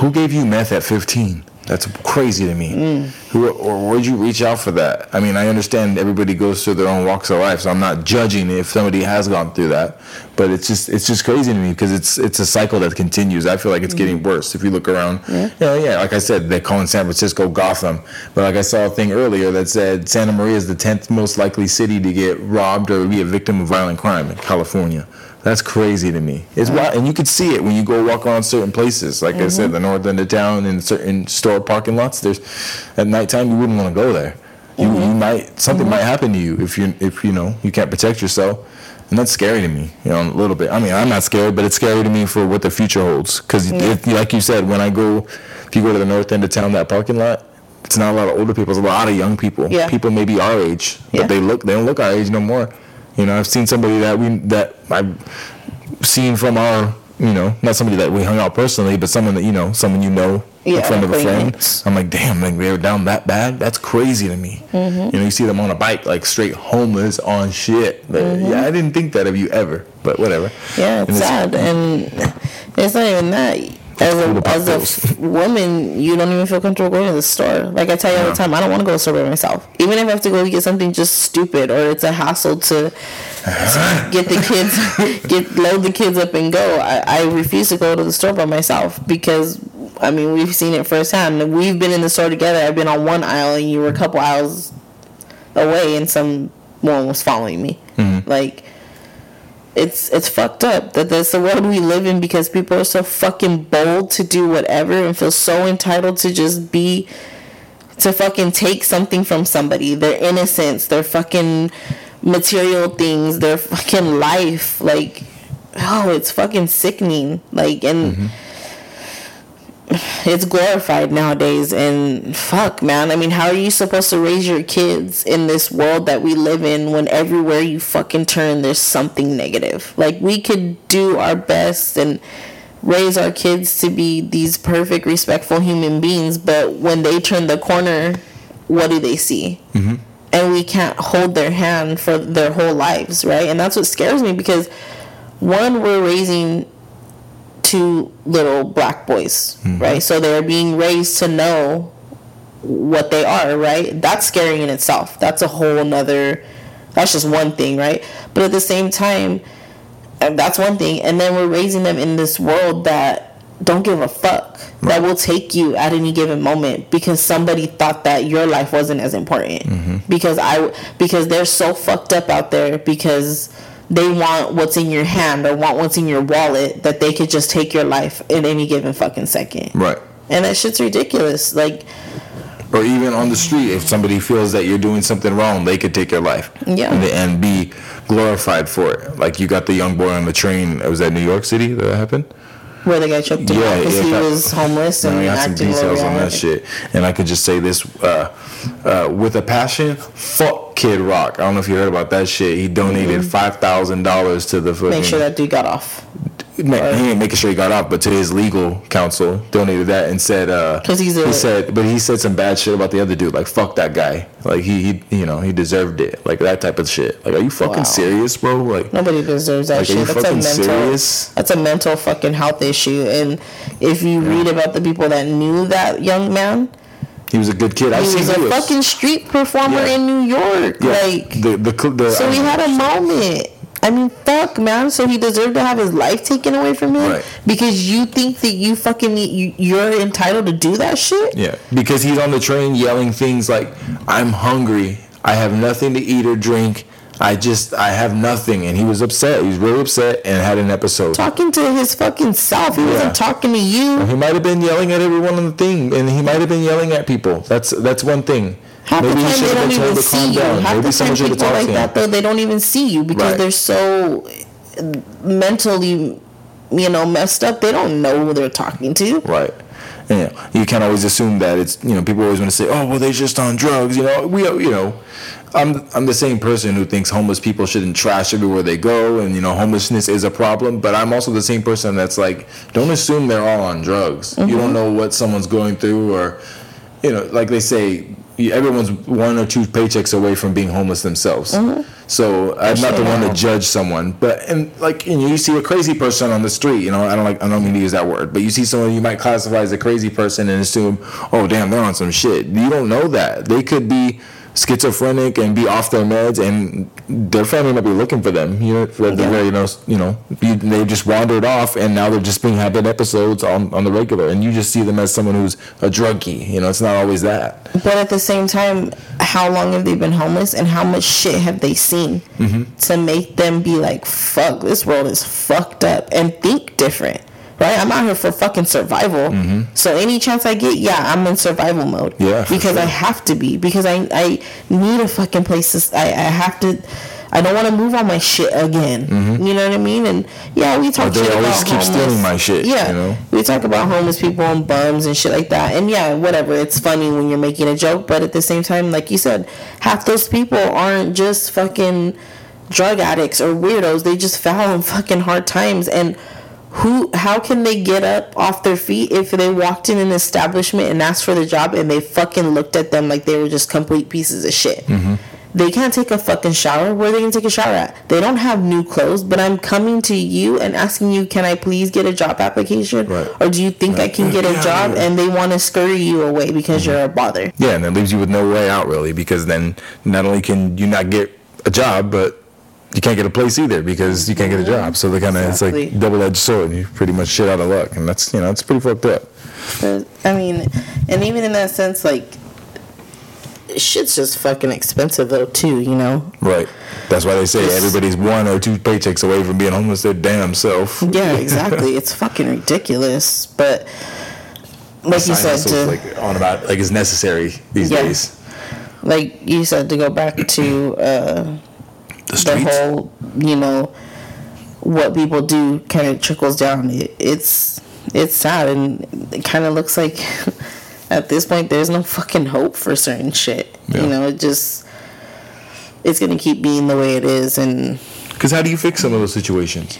Who gave you meth at 15? That's crazy to me. Mm. Who or where'd you reach out for that? I mean, I understand everybody goes through their own walks of life, so I'm not judging if somebody has gone through that. But it's just it's just crazy to me because it's it's a cycle that continues. I feel like it's getting worse if you look around. Yeah. yeah, Like I said, they call calling San Francisco Gotham, but like I saw a thing earlier that said Santa Maria is the 10th most likely city to get robbed or be a victim of violent crime in California. That's crazy to me. It's wild, and you could see it when you go walk around certain places. Like I said, mm-hmm. the north end of town and certain store parking lots. There's at nighttime you wouldn't want to go there. You, you mm-hmm. might something might mm-hmm. happen to you if you if you know you can't protect yourself. and that's scary to me. You know, a little bit. I mean, I'm not scared, but it's scary to me for what the future holds. Because, like you said, when I go, if you go to the north end of town, that parking lot, it's not a lot of older people. It's a lot of young people. Yeah. People maybe our age, but Yeah. they look they don't look our age no more. You know, I've seen somebody that we that I've seen from our you know not somebody that we hung out personally, but someone that you know, someone you know, Yeah, a friend of a friend. I'm like, damn, like they were down that bad. That's crazy to me. Mm-hmm. You know, you see them on a bike, like straight homeless on shit. Mm-hmm. Yeah, I didn't think that of you ever, but whatever. Yeah, And it's sad, and it's not even that. As a, as a woman, you don't even feel comfortable going to the store. Like I tell you all the time, I don't want to go to the store by myself. Even if I have to go get something just stupid or it's a hassle to get the kids, get load the kids up and go. I, I refuse to go to the store by myself because I mean we've seen it firsthand. We've been in the store together. I've been on one aisle and you were a couple aisles away, and someone was following me. Like it's it's fucked up that that's the world we live in because people are so fucking bold to do whatever and feel so entitled to just be to fucking take something from somebody. Their innocence their fucking material things their fucking life. Like oh it's fucking sickening. Like and mm-hmm. It's glorified nowadays and fuck man. I mean how are you supposed to raise your kids in this world that we live in when everywhere you fucking turn there's something negative? Like we could do our best and raise our kids to be these perfect respectful human beings but when they turn the corner what do they see? Mm-hmm. And we can't hold their hand for their whole lives right? And that's what scares me because one we're raising two little black boys, mm-hmm. right? So they're being raised to know what they are, right? That's scary in itself. That's a whole nother that's just one thing, right? But at the same time, uh, that's one thing. And then we're raising them in this world that don't give a fuck. That will take you at any given moment because somebody thought that your life wasn't as important. Mm-hmm. Because I because they're so fucked up out there because they want what's in your hand or want what's in your wallet that they could just take your life in any given fucking second. Right. And that shit's ridiculous. Like, Or even on the street, if somebody feels that you're doing something wrong, they could take your life. Yeah. And, and be glorified for it. Like you got the young boy on the train. It was that New York City that happened? Where the guy choked him Yeah, because yeah, he that- was homeless and I got some details on that shit. And I could just say this uh, uh, with a passion. Fuck Kid Rock. I don't know if you heard about that shit. He donated five thousand dollars to the fucking. Mm-hmm. Make sure that dude got off. He ain't making sure he got off, but to his legal counsel, donated that and said, uh, he's a- he said, but he said some bad shit about the other dude, like fuck that guy, like he, he, you know, he deserved it, like that type of shit. Like, are you fucking Wow. serious, bro? Like, Nobody deserves that Like, shit. you That's a mental. serious? That's a mental fucking health issue. And if you read about the people that knew that young man, he was a good kid. I've he seen was a fucking street performer Yeah. in New York. yeah, Like, the the the. so he um, had a moment. I mean, fuck, man. So he deserved to have his life taken away from him Right. because you think that you fucking you, you're entitled to do that shit. Yeah, because he's on the train yelling things like, "I'm hungry. I have nothing to eat or drink. I just, I have nothing." And he was upset. He was really upset and had an episode. Talking to his fucking self. He Yeah. wasn't talking to you. He might have been yelling at everyone on the thing, and he might have been yelling at people. That's that's one thing. Half Maybe the he time they don't even see you. down. Half Maybe the time someone should have people talked like to that though they don't even see you because Right. they're so mentally, you know, messed up. They don't know who they're talking to. Right. And, you, know, you can't always assume that it's you know people always want to say oh well they're just on drugs you know we uh, you know I'm I'm the same person who thinks homeless people shouldn't trash everywhere they go and you know homelessness is a problem but I'm also the same person that's like don't assume they're all on drugs you don't mm-hmm. know what someone's going through or you know like they say everyone's one or two paychecks away from being homeless themselves. Mm-hmm. So I'm not the one to judge someone but and like you, know, you see a crazy person on the street you know I don't like I don't mean to use that word but you see someone you might classify as a crazy person and assume oh damn they're on some shit. You don't know that. They could be schizophrenic and be off their meds and their family might be looking for them you know for the Yeah. very you know, you know they just wandered off and now they're just being having episodes on, on the regular and you just see them as someone who's a druggie you know it's not always that But at the same time, how long have they been homeless and how much shit have they seen Mm-hmm. to make them be like, fuck, this world is fucked up and think different? Right? I'm out here for fucking survival. So any chance I get, yeah, I'm in survival mode. Mm-hmm. Yeah, Because I have to be. Because I, I need a fucking place to, I, I have to, I don't want to move on my shit again. You know what I mean? And yeah, we talk Mm-hmm. they always keep homeless. stealing my shit, Yeah, you know? we talk about homeless people and bums and shit like that. And yeah, whatever. It's funny when you're making a joke, but at the same time, like you said, half those people aren't just fucking drug addicts or weirdos. They just fell on fucking hard times and. Who? How can they get up off their feet if they walked in an establishment and asked for the job and they fucking looked at them like they were just complete pieces of shit? Mm-hmm. They can't take a fucking shower. Where are they gonna take a shower at? They don't have new clothes, but I'm coming to you and asking you, can I please get a job application? Right. Or do you think I can get a job? And they want to scurry you away because mm-hmm. you're a bother. Yeah, and that leaves you with no way out really, because then not only can you not get a job, but you can't get a place either because you can't get a job. So they kind of it's like double edged sword. You pretty much shit out of luck, and that's you know it's pretty fucked up. But, I mean, and even in that sense, like, shit's just fucking expensive though too. You know? Right. That's why they say everybody's one or two paychecks away from being homeless their damn self. Yeah, exactly. it's fucking ridiculous. But like you said, to, like on about like is necessary these Yeah. days. like you said, to go back to uh, The the whole, you know, what people do kind of trickles down. It, it's it's sad, and it kind of looks like at this point there's no fucking hope for certain shit. Yeah. You know, it just it's gonna keep being the way it is, and Because how do you fix some of those situations?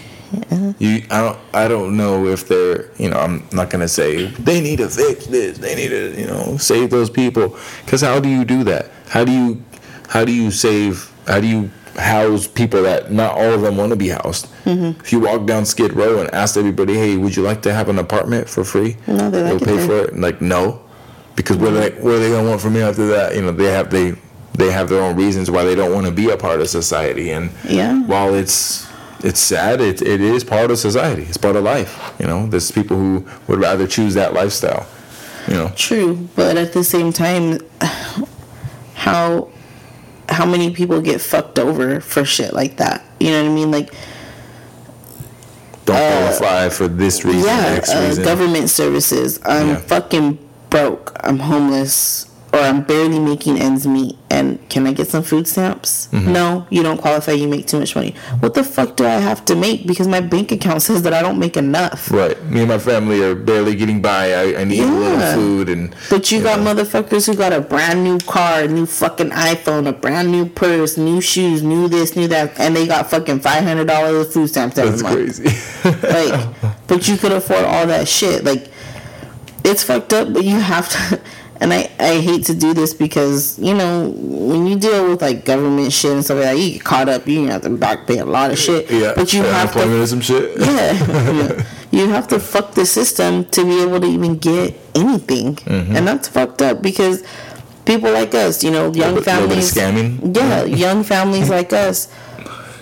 You, I don't, I don't know if they're, you know, I'm not gonna say they need to fix this, they need to, you know, save those people. Because how do you do that? How do you, how do you save? How do you house people that not all of them want to be housed? Mm-hmm. If you walk down Skid Row and ask everybody, hey, would you like to have an apartment for free? No, they They'll it pay for it. And like no, because what are they, what are they gonna want from me after that? You know, they have they. They have their own reasons why they don't want to be a part of society, and Yeah. while it's it's sad. It, it is part of society. It's part of life. You know, there's people who would rather choose that lifestyle. You know, True, but at the same time, how how many people get fucked over for shit like that? You know what I mean? Like, don't qualify for this reason, yeah, X uh, reason. government services. I'm Yeah. fucking broke. I'm homeless, or I'm barely making ends meet. And can I get some food stamps? Mm-hmm. No, you don't qualify. You make too much money. What the fuck do I have to make? Because my bank account says that I don't make enough. right. Me and my family are barely getting by. I, I need a little food and. But you got know. motherfuckers who got a brand new car, a new fucking iPhone, a brand new purse, new shoes, new this, new that, and they got fucking five hundred dollars of food stamps every That's month. crazy. Like, but you could afford all that shit. Like, it's fucked up, but you have to. And I, I hate to do this because you know when you deal with like government shit and stuff like that, you get caught up. You have to back pay a lot of shit. yeah. But you have to some shit. yeah. you have to fuck the system to be able to even get anything. Mm-hmm. And that's fucked up because people like us, you know, young Little bit- little bit of families. scamming. Yeah, young families like us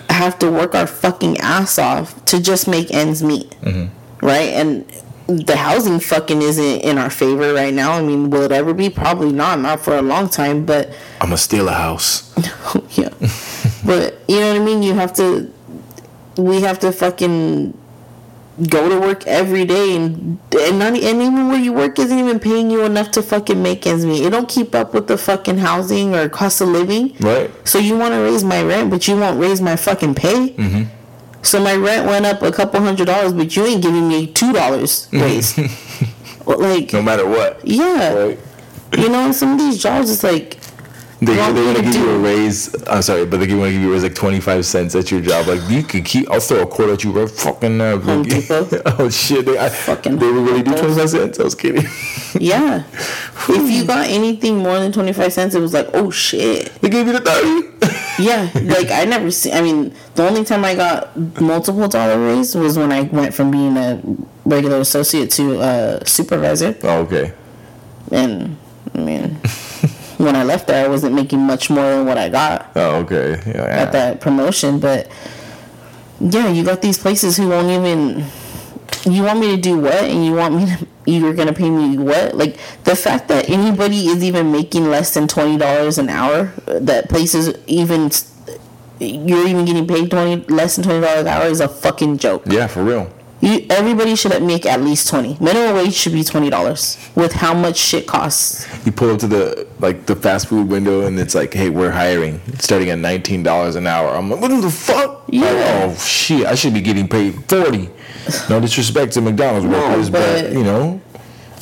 have to work our fucking ass off to just make ends meet. Mm-hmm. Right? And the housing fucking isn't in our favor right now. I mean, will it ever be? Probably not. Not for a long time, but I'm gonna steal a house. yeah. but you know what I mean? You have to we have to fucking go to work every day and and not and even where you work isn't even paying you enough to fucking make ends meet. It don't keep up with the fucking housing or cost of living. Right. So you want to raise my rent, but you won't raise my fucking pay. Mm-hmm. So my rent went up a couple hundred dollars, but you ain't giving me two dollars raise. Like, No matter what. yeah, Right. you know, some of these jobs, it's like, They, Want they want to give you a raise. I'm sorry, but they want to give you a raise like 25 cents at your job. Like you could keep. I'll throw a quarter at you right fucking now. Home Depot. oh shit! They, I, Fucking they would really do Home 25 cents. I was kidding. yeah. if you got anything more than twenty five cents, it was like, oh shit. they gave you the 30. Yeah, like I never see. I mean, the only time I got multiple dollar raise was when I went from being a regular associate to a supervisor, oh, okay. and I mean, when I left there, I wasn't making much more than what I got Oh, okay. Yeah. yeah. at that promotion. But yeah, you got these places who won't even. You want me to do what, and you want me to. You're gonna pay me what? Like the fact that anybody is even making less than twenty dollars an hour, that places even you're even getting paid twenty less than twenty dollars an hour is a fucking joke. Yeah, for real. You everybody should make at least twenty. Minimum wage should be twenty dollars. With how much shit costs. You pull up to the like the fast food window and it's like, hey, we're hiring, It's starting at nineteen dollars an hour. I'm like, what the fuck? Yeah. Like, oh shit, I should be getting paid forty. No disrespect to McDonald's workers, but, but- you know,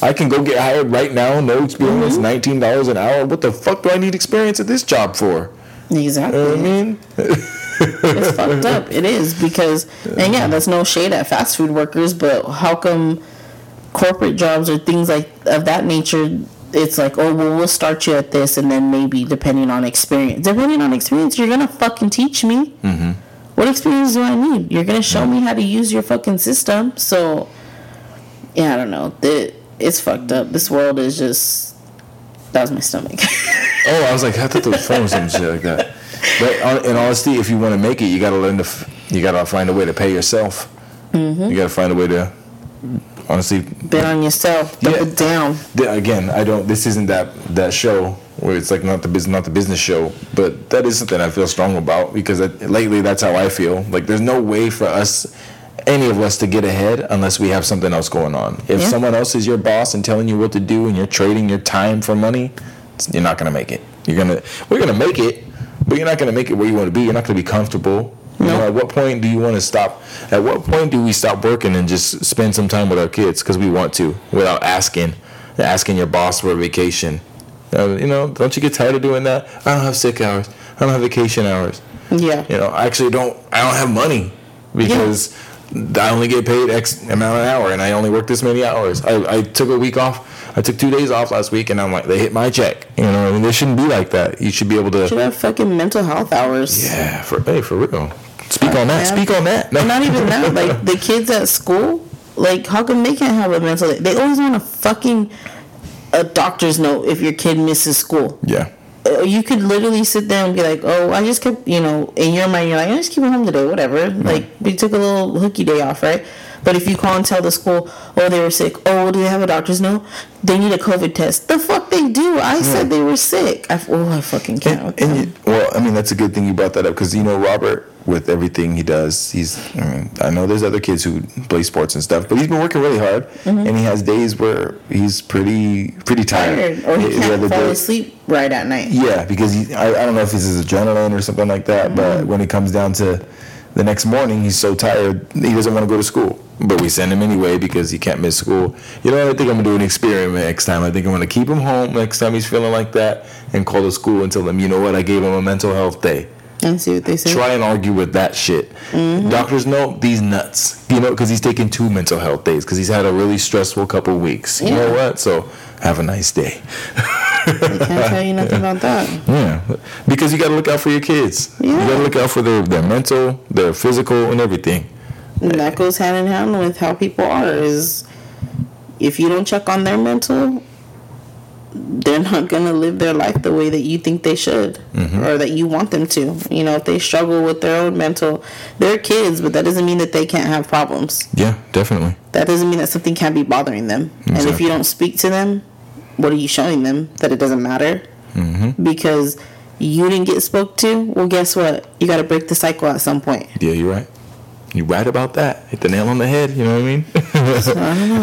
I can go get hired right now, no experience, Mm-hmm. nineteen dollars an hour. What the fuck do I need experience at this job for? Exactly. You know what I mean? it's fucked up. It is because, and yeah, that's no shade at fast food workers, but how come corporate jobs or things like of that nature? It's like, oh well, we'll start you at this, and then maybe depending on experience. Depending on experience, you're gonna fucking teach me. Mm-hmm. What experience do I need? You're gonna show me how to use your fucking system. So, yeah, I don't know. It, it's fucked up. This world is just. That was my stomach. Oh, I was like, I thought was phone or some shit like that. But in honesty, if you want to make it, you gotta learn to, f- you gotta find a way to pay yourself. Mm-hmm. You gotta find a way to, honestly, Bet on yourself. Double Yeah. down. again, I don't. This isn't that that show where it's like not the business, not the business show. But that is something I feel strong about because I, lately that's how I feel. Like there's no way for us, any of us, to get ahead unless we have something else going on. If Yeah. someone else is your boss and telling you what to do, and you're trading your time for money, you're not gonna make it. You're gonna we're gonna make it, but you're not gonna make it where you want to be. You're not gonna be comfortable. You know, at what point do you want to stop? At what point do we stop working and just spend some time with our kids because we want to, without asking, asking your boss for a vacation? Uh, you know, don't you get tired of doing that? I don't have sick hours. I don't have vacation hours. Yeah. You know, I actually don't. I don't have money because I only get paid X amount an hour, and I only work this many hours. I, I took a week off. I took two days off last week, and I'm like, they hit my check. You know, I mean, they shouldn't be like that. You should be able to. should have fucking mental health hours. Yeah, for hey, for real. Speak on that. Yeah. Speak on that. And not even that, like the kids at school, like how come they can't have a mental? They always want a fucking a doctor's note if your kid misses school. Yeah. Uh, You could literally sit there and be like, "Oh, I just kept," you know, in your mind, you're like, "I just keep it home today, whatever." Like we took a little hooky day off, right? But if you call and tell the school, "Oh, they were sick," "Oh, do they have a doctor's note?" They need a COVID test. The fuck they do? I said they were sick. I, oh, I fucking can't. And them. you, well, I mean, that's a good thing you brought that up because you know Robert, with everything he does, he's. I mean, I know there's other kids who play sports and stuff, but he's been working really hard, mm-hmm. and he has days where he's pretty pretty tired. tired, or he The can't fall day- asleep right at night. Yeah, because he, I, I don't know if it's his adrenaline or something like that, but mm-hmm. when it comes down to the next morning, he's so tired he doesn't want to go to school. But we send him anyway because he can't miss school. You know, what? I think I'm gonna do an experiment next time. I think I'm gonna keep him home next time he's feeling like that, and call the school and tell them, you know what, I gave him a mental health day. And see what they say. Try and argue with that shit. Mm-hmm. Doctors know these nuts. You know, because he's taking two mental health days because he's had a really stressful couple weeks. You know what? So have a nice day. I Can't tell you nothing about that. Yeah, because you got to look out for your kids. Yeah. You got to look out for their, their mental, their physical, and everything. And that goes hand in hand with how people are. Is if you don't check on their mental, they're not gonna live their life the way that you think they should, mm-hmm. or that you want them to. You know, if they struggle with their own mental, they're kids, but that doesn't mean that they can't have problems. Yeah, definitely. That doesn't mean that something can't be bothering them. And if you don't speak to them, what are you showing them? That it doesn't matter? Mm-hmm. Because you didn't get spoke to. Well, guess what? You got to break the cycle at some point. Yeah, you're right. You're right about that. Hit the nail on the head. You know what I mean?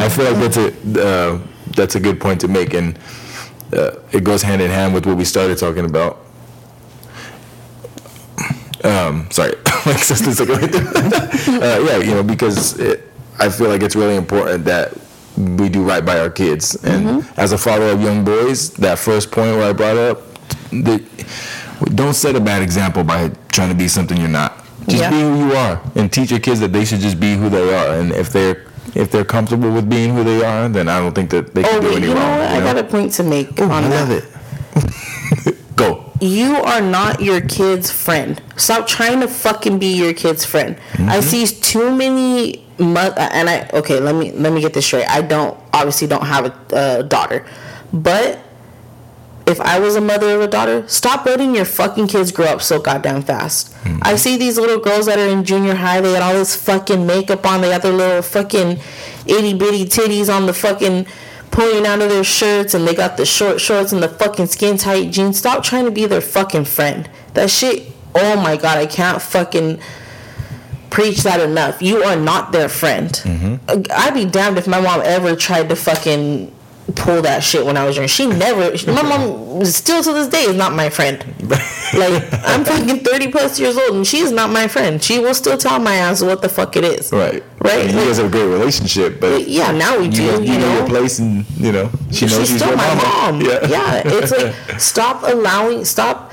I feel like that's a uh, that's a good point to make, and uh, it goes hand in hand with what we started talking about. Um, sorry, like just a second right there. uh, yeah, you know, because it, I feel like it's really important that we do right by our kids. And as a father of young boys, that first point where I brought up, the, don't set a bad example by trying to be something you're not. Just Yeah. be who you are, and teach your kids that they should just be who they are. And if they're if they're comfortable with being who they are, then I don't think that they can Oh, do any you know wrong. what? you know? I got a point to make Ooh, on I that. love it. Go. You are not your kid's friend. Stop trying to fucking be your kid's friend. Mm-hmm. I see too many mo- and I okay, let me let me get this straight. I don't obviously don't have a uh, daughter, but if I was a mother of a daughter, stop letting your fucking kids grow up so goddamn fast. Mm-hmm. I see these little girls that are in junior high. They got all this fucking makeup on. They got their little fucking itty bitty titties on the fucking pulling out of their shirts, and they got the short shorts and the fucking skin tight jeans. Stop trying to be their fucking friend. That shit. Oh my god, I can't fucking. preach that enough. You are not their friend. Mm-hmm. I'd be damned if my mom ever tried to fucking pull that shit when I was young. She never. My mom still to this day is not my friend. like I'm fucking thirty plus years old and she is not my friend. She will still tell my ass what the fuck it is. Right. Right. Mean, you guys have a great relationship, but yeah, now we you, do. you, You, know know, your place, and you know she knows she's she's still my mama. mom. Yeah. it's like stop allowing stop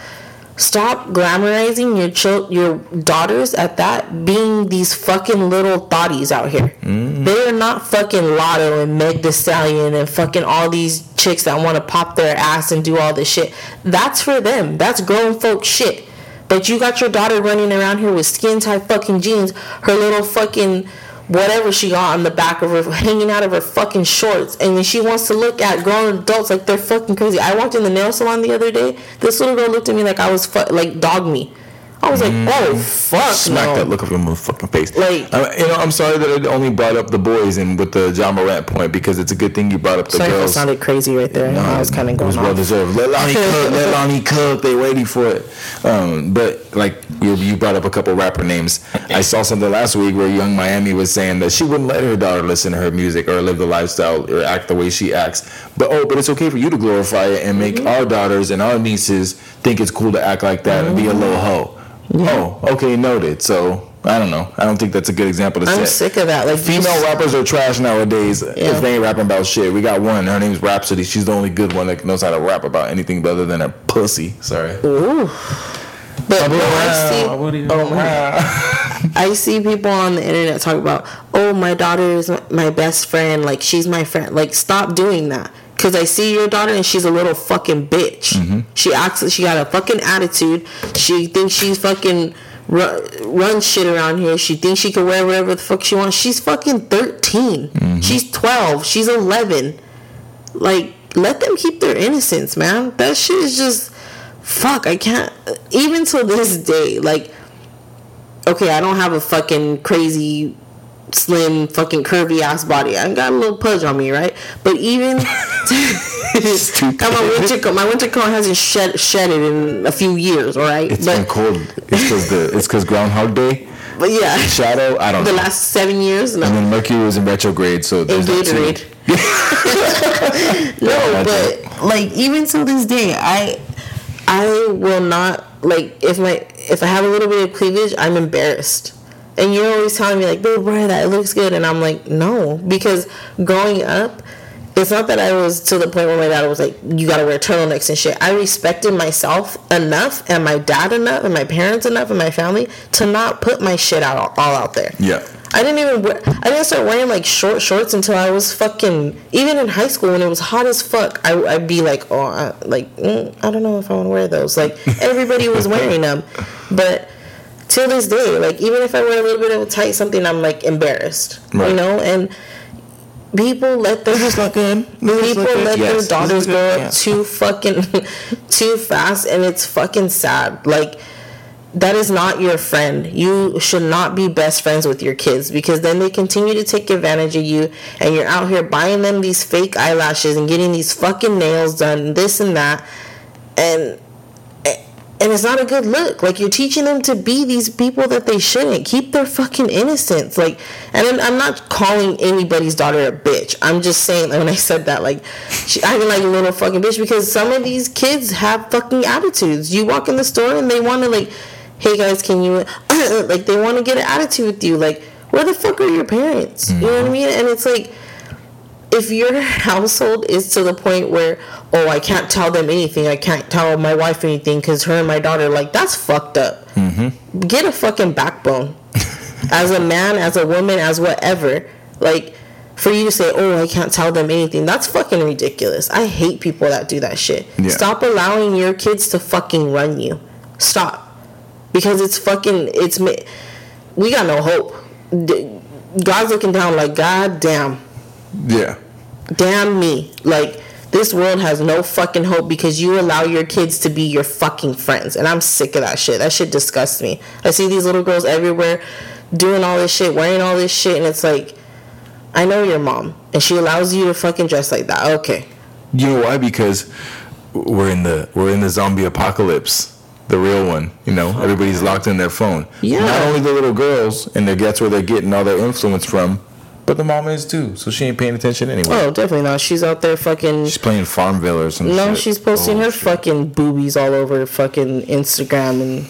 stop glamorizing your chil- your daughters at that being these fucking little thotties out here. Mm-hmm. They are not fucking Latto and Meg Thee Stallion and fucking all these chicks that want to pop their ass and do all this shit. That's for them. That's grown folk shit. But you got your daughter running around here with skin tight fucking jeans, her little fucking whatever she got on the back of her, hanging out of her fucking shorts, and then she wants to look at grown adults like they're fucking crazy. I walked in the nail salon the other day. This little girl looked at me like I was fu- like dog me. I was like, oh mm. fuck Smack no. that look of your motherfucking face. Like- I, you know, I'm sorry that I only brought up the boys and with the Ja Morant point because it's a good thing you brought up the Sorry if it sounded crazy right there. No, I was kind of It going was well deserved. Let Lonnie cook. Let Lonnie cook. They waiting for it. Um, but like you, you brought up a couple rapper names. I saw something last week where Young Miami was saying that she wouldn't let her daughter listen to her music or live the lifestyle or act the way she acts. But oh, but it's okay for you to glorify it and make mm-hmm. our daughters and our nieces think it's cool to act like that and be a mm-hmm. little hoe. Oh, okay, noted. So I don't know. I don't think that's a good example to say. I'm set. sick of that. Like Female rappers are trash nowadays if they ain't rapping about shit. We got one. Her name's Rapsody. She's the only good one that knows how to rap about anything other than a pussy. Sorry. Ooh. But no, I see. Oh! I see people on the internet talk about, oh, my daughter is my best friend. Like she's my friend. Like stop doing that. Cause I see your daughter and she's a little fucking bitch. Mm-hmm. She acts. She got a fucking attitude. She thinks she's fucking run, run shit around here. She thinks she can wear whatever the fuck she wants. She's fucking 13 mm-hmm. She's twelve. She's eleven. Like let them keep their innocence, man. That shit is just fuck. I can't. Even till this day, like okay, I don't have a fucking crazy slim fucking curvy ass body. I got a little pudge on me, right? But even my winter coat, my winter coat hasn't shed shedded in a few years, all right? It's but been cold. It's because the it's because Groundhog Day, but yeah, Shadow. I don't know. the know. last seven years, no. and then Mercury was in retrograde, so in there's too. Gatorade. no, but like even till this day, I I will not like if my if I have a little bit of cleavage, I'm embarrassed. And you're always telling me like, "Babe, wear that. It looks good." And I'm like, "No," because growing up, it's not that I was to the point where my dad was like, "You gotta wear turtlenecks and shit." I respected myself enough, and my dad enough, and my parents enough, and my family to not put my shit out all out there. Yeah. I didn't even wear, I didn't start wearing like short shorts until I was fucking even in high school when it was hot as fuck. I, I'd be like, oh, I, like mm, I don't know if I want to wear those. Like everybody was wearing them, but till this day, like even if I wear a little bit of a tight something, I'm like embarrassed, Right. you know. And people let their not good. people This look let Yes, their this daughters grow good. up too fucking too fast, and it's fucking sad. Like that is not your friend. You should not be best friends with your kids because then they continue to take advantage of you and you're out here buying them these fake eyelashes and getting these fucking nails done, this and that. And and it's not a good look. Like you're teaching them to be these people that they shouldn't. Keep their fucking innocence. Like, and I'm, I'm not calling anybody's daughter a bitch. I'm just saying like, when I said that, like, she acting like a little fucking bitch because some of these kids have fucking attitudes. You walk in the store and they want to like, hey guys, can you like they want to get an attitude with you. Like, where the fuck are your parents? You know what I mm-hmm. mean? And it's like if your household is to the point where oh i can't tell them anything i can't tell my wife anything because her and my daughter like that's fucked up. Mm-hmm. get a fucking backbone. As a man as a woman as whatever. Like for you to say oh i can't tell them anything that's fucking ridiculous. I hate people that do that shit. Yeah. stop allowing your kids to fucking run you. Stop. Because it's fucking it's we got no hope. God's looking down like god damn Yeah. Damn me like this world has no fucking hope because you allow your kids to be your fucking friends and i'm sick of that shit that shit disgusts me i see these little girls everywhere doing all this shit wearing all this shit and it's like i know your mom and she allows you to fucking dress like that okay You know why? Because we're in the we're in the zombie apocalypse. the real one. You know, everybody's locked in their phone. Yeah. Not only the little girls, and that's where they're getting all their influence from, but the mama is too. So she ain't paying attention anyway. Oh, definitely not. She's out there fucking. She's playing Farmville or some No, shit. she's posting Oh, her shit. fucking boobies all over fucking Instagram and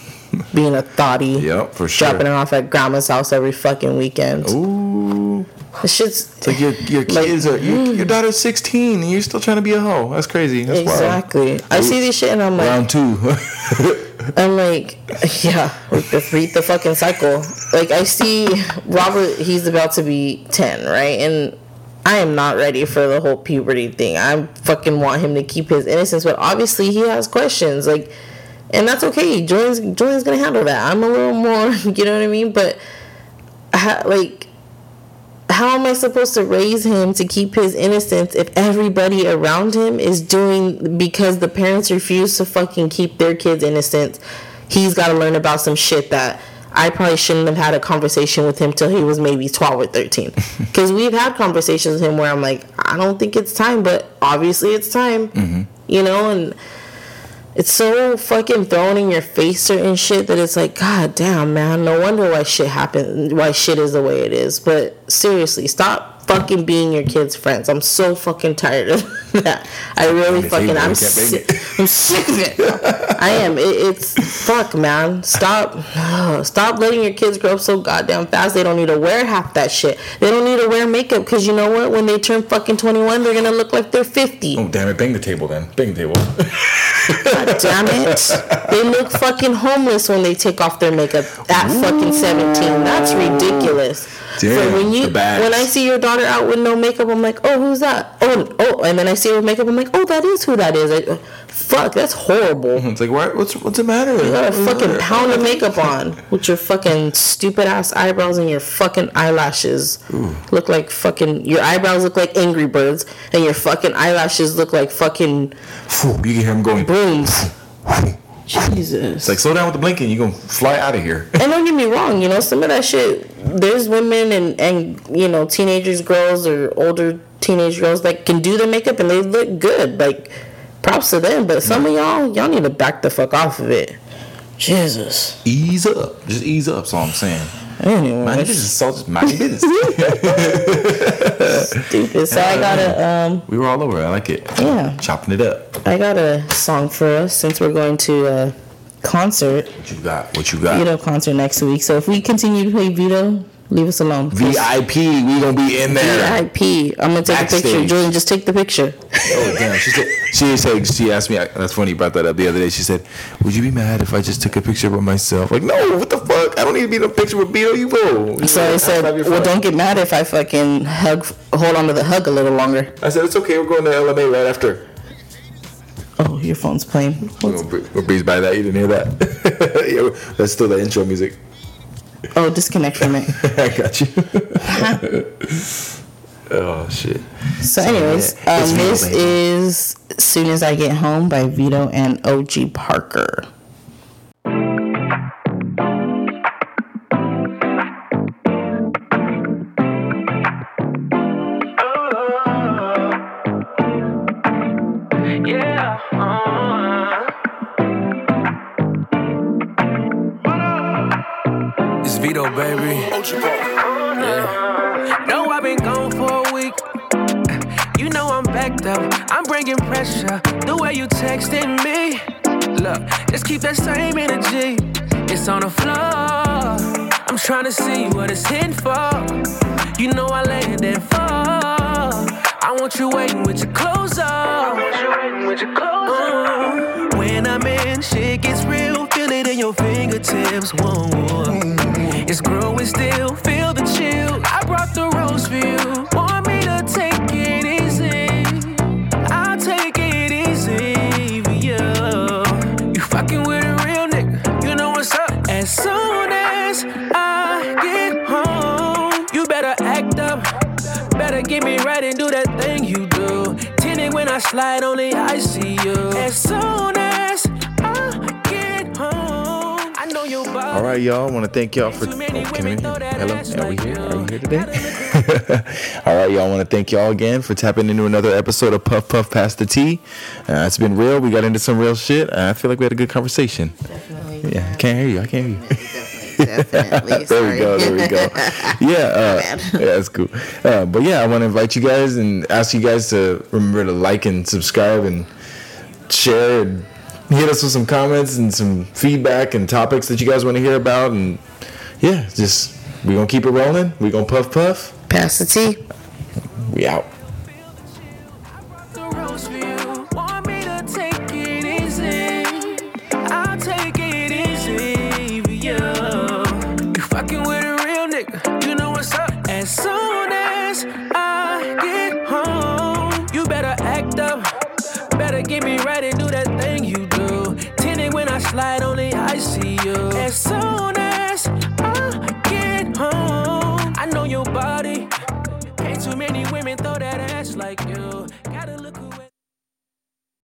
being a thotty. Yep, for sure. Dropping her off at grandma's house every fucking weekend. Ooh. The shit's It's like your, your Like, kids are, your, mm. your daughter's 16 and you're still trying to be a hoe. That's crazy. That's exactly. I see this shit and I'm like, Round two. I'm like, yeah, repeat the fucking cycle. Like I see Robert, he's about to be ten, right? And I am not ready for the whole puberty thing. I fucking want him to keep his innocence, but obviously he has questions, like, and that's okay. Julian's Julian's gonna handle that. I'm a little more, you know what I mean? But, ha, like. How am I supposed to raise him to keep his innocence if everybody around him is doing because the parents refuse to fucking keep their kids innocent? He's got to learn about some shit that I probably shouldn't have had a conversation with him till he was maybe 12 or 13. Because we've had conversations with him where I'm like, I don't think it's time, but obviously it's time. Mm-hmm. You know, and it's so fucking thrown in your face certain shit that it's like, god damn, man. No wonder why shit happened, why shit is the way it is. But seriously, stop fucking being your kids' friends. I'm so fucking tired of that. I really fucking, I'm sick. I'm sick of it. I am. It, it's fuck, man. Stop, stop letting your kids grow up so goddamn fast. They don't need to wear half that shit. They don't need to wear makeup because you know what? When they turn fucking 21, they're gonna look like they're 50. oh, damn it. Bang the table then. Bang the table. God damn it. They look fucking homeless when they take off their makeup at fucking 17. That's ridiculous. Damn, so when you when I see your daughter out with no makeup, I'm like, oh, who's that? Oh, oh, and then I see her with makeup, I'm like, oh, that is who that is. I, fuck, that's horrible. it's like, what, what's what's the matter? You got a fucking pound of makeup on with your fucking stupid ass eyebrows and your fucking eyelashes. Look like fucking your eyebrows look like Angry Birds and your fucking eyelashes look like fucking you can hear him going. brooms. Jesus. It's like, slow down with the blinking. You're going to fly out of here. and don't get me wrong, you know, some of that shit, there's women and, and, you know, teenagers, girls, or older teenage girls that can do their makeup and they look good. Like, props to them. But some of y'all, y'all need to back the fuck off of it. Jesus. Ease up. Just ease up, that's all I'm saying. Anyway, Mind your business. Just mind your business. stupid. So I got a, um, we were all over. I like it. Yeah. Chopping it up. I got a song for us since we're going to a concert, What you got? What you got? Vedo concert next week. So if we continue to play Vedo, leave us alone. please. VIP. We going to be in there. VIP. I'm gonna take a picture. Backstage. Julian, just take the picture. Oh damn! She said she said she asked me. That's funny. You brought that up the other day. She said, "Would you be mad if I just took a picture with myself?" Like, no. What the fuck? I don't need to be in a picture with Vedo. You go. So I said, well, don't get mad if I fucking hug, hold on to the hug a little longer. I said it's okay. We're going to LMA right after. Oh, your phone's playing. We're gonna breeze by that. You didn't hear that? yeah, that's still the intro music. Oh, disconnect from it. I got you. oh shit. So, anyways, yeah, um, this is "Soon as I Get Home" by Vedo and OG Parker. Baby. Yeah. No, I've been gone for a week. You know I'm backed up. I'm bringing pressure. The way you texting me. Look, just keep that same energy. It's on the floor. I'm trying to see what it's hitting for. You know I land and fall. I want you waiting with your clothes off. I want you waiting with your clothes off. Shit gets real. Feel it in your fingertips. Whoa, whoa. It's growing still. Feel the chill. I brought the rose for you. Want me to take it easy? I'll take it easy for you. You fucking with a real nigga. You know what's up. As soon as I get home, you better act up. Better get me right and do that thing you do. Tinted when I slide, only I see you. As soon All right, y'all. I want to thank y'all for. Oh, can we hear? Hello, are we here? Are we here today? All right, y'all. I want to thank y'all again for tapping into another episode of Puff Puff Pass the Tea. Uh, it's been real. We got into some real shit. Uh, I feel like we had a good conversation. Definitely. Yeah, I can't hear you. I can't hear you. Definitely. there we go. There we go. Yeah, uh, yeah, that's cool. Uh, but yeah, I want to invite you guys and ask you guys to remember to like and subscribe and share and hit us with some comments and some feedback and topics that you guys want to hear about. And yeah, just we're gonna keep it rolling. We're gonna puff puff. Pass the tea. We out. the rose for you. Want me to take it easy? I'll take it easy for you. You fucking with a real nigga, you know what's up. As soon as I get home, you better act up. Better get me right Tinted when I on the I see you. As soon as I get home, I know your body. Ain't too many women throw that ass like you.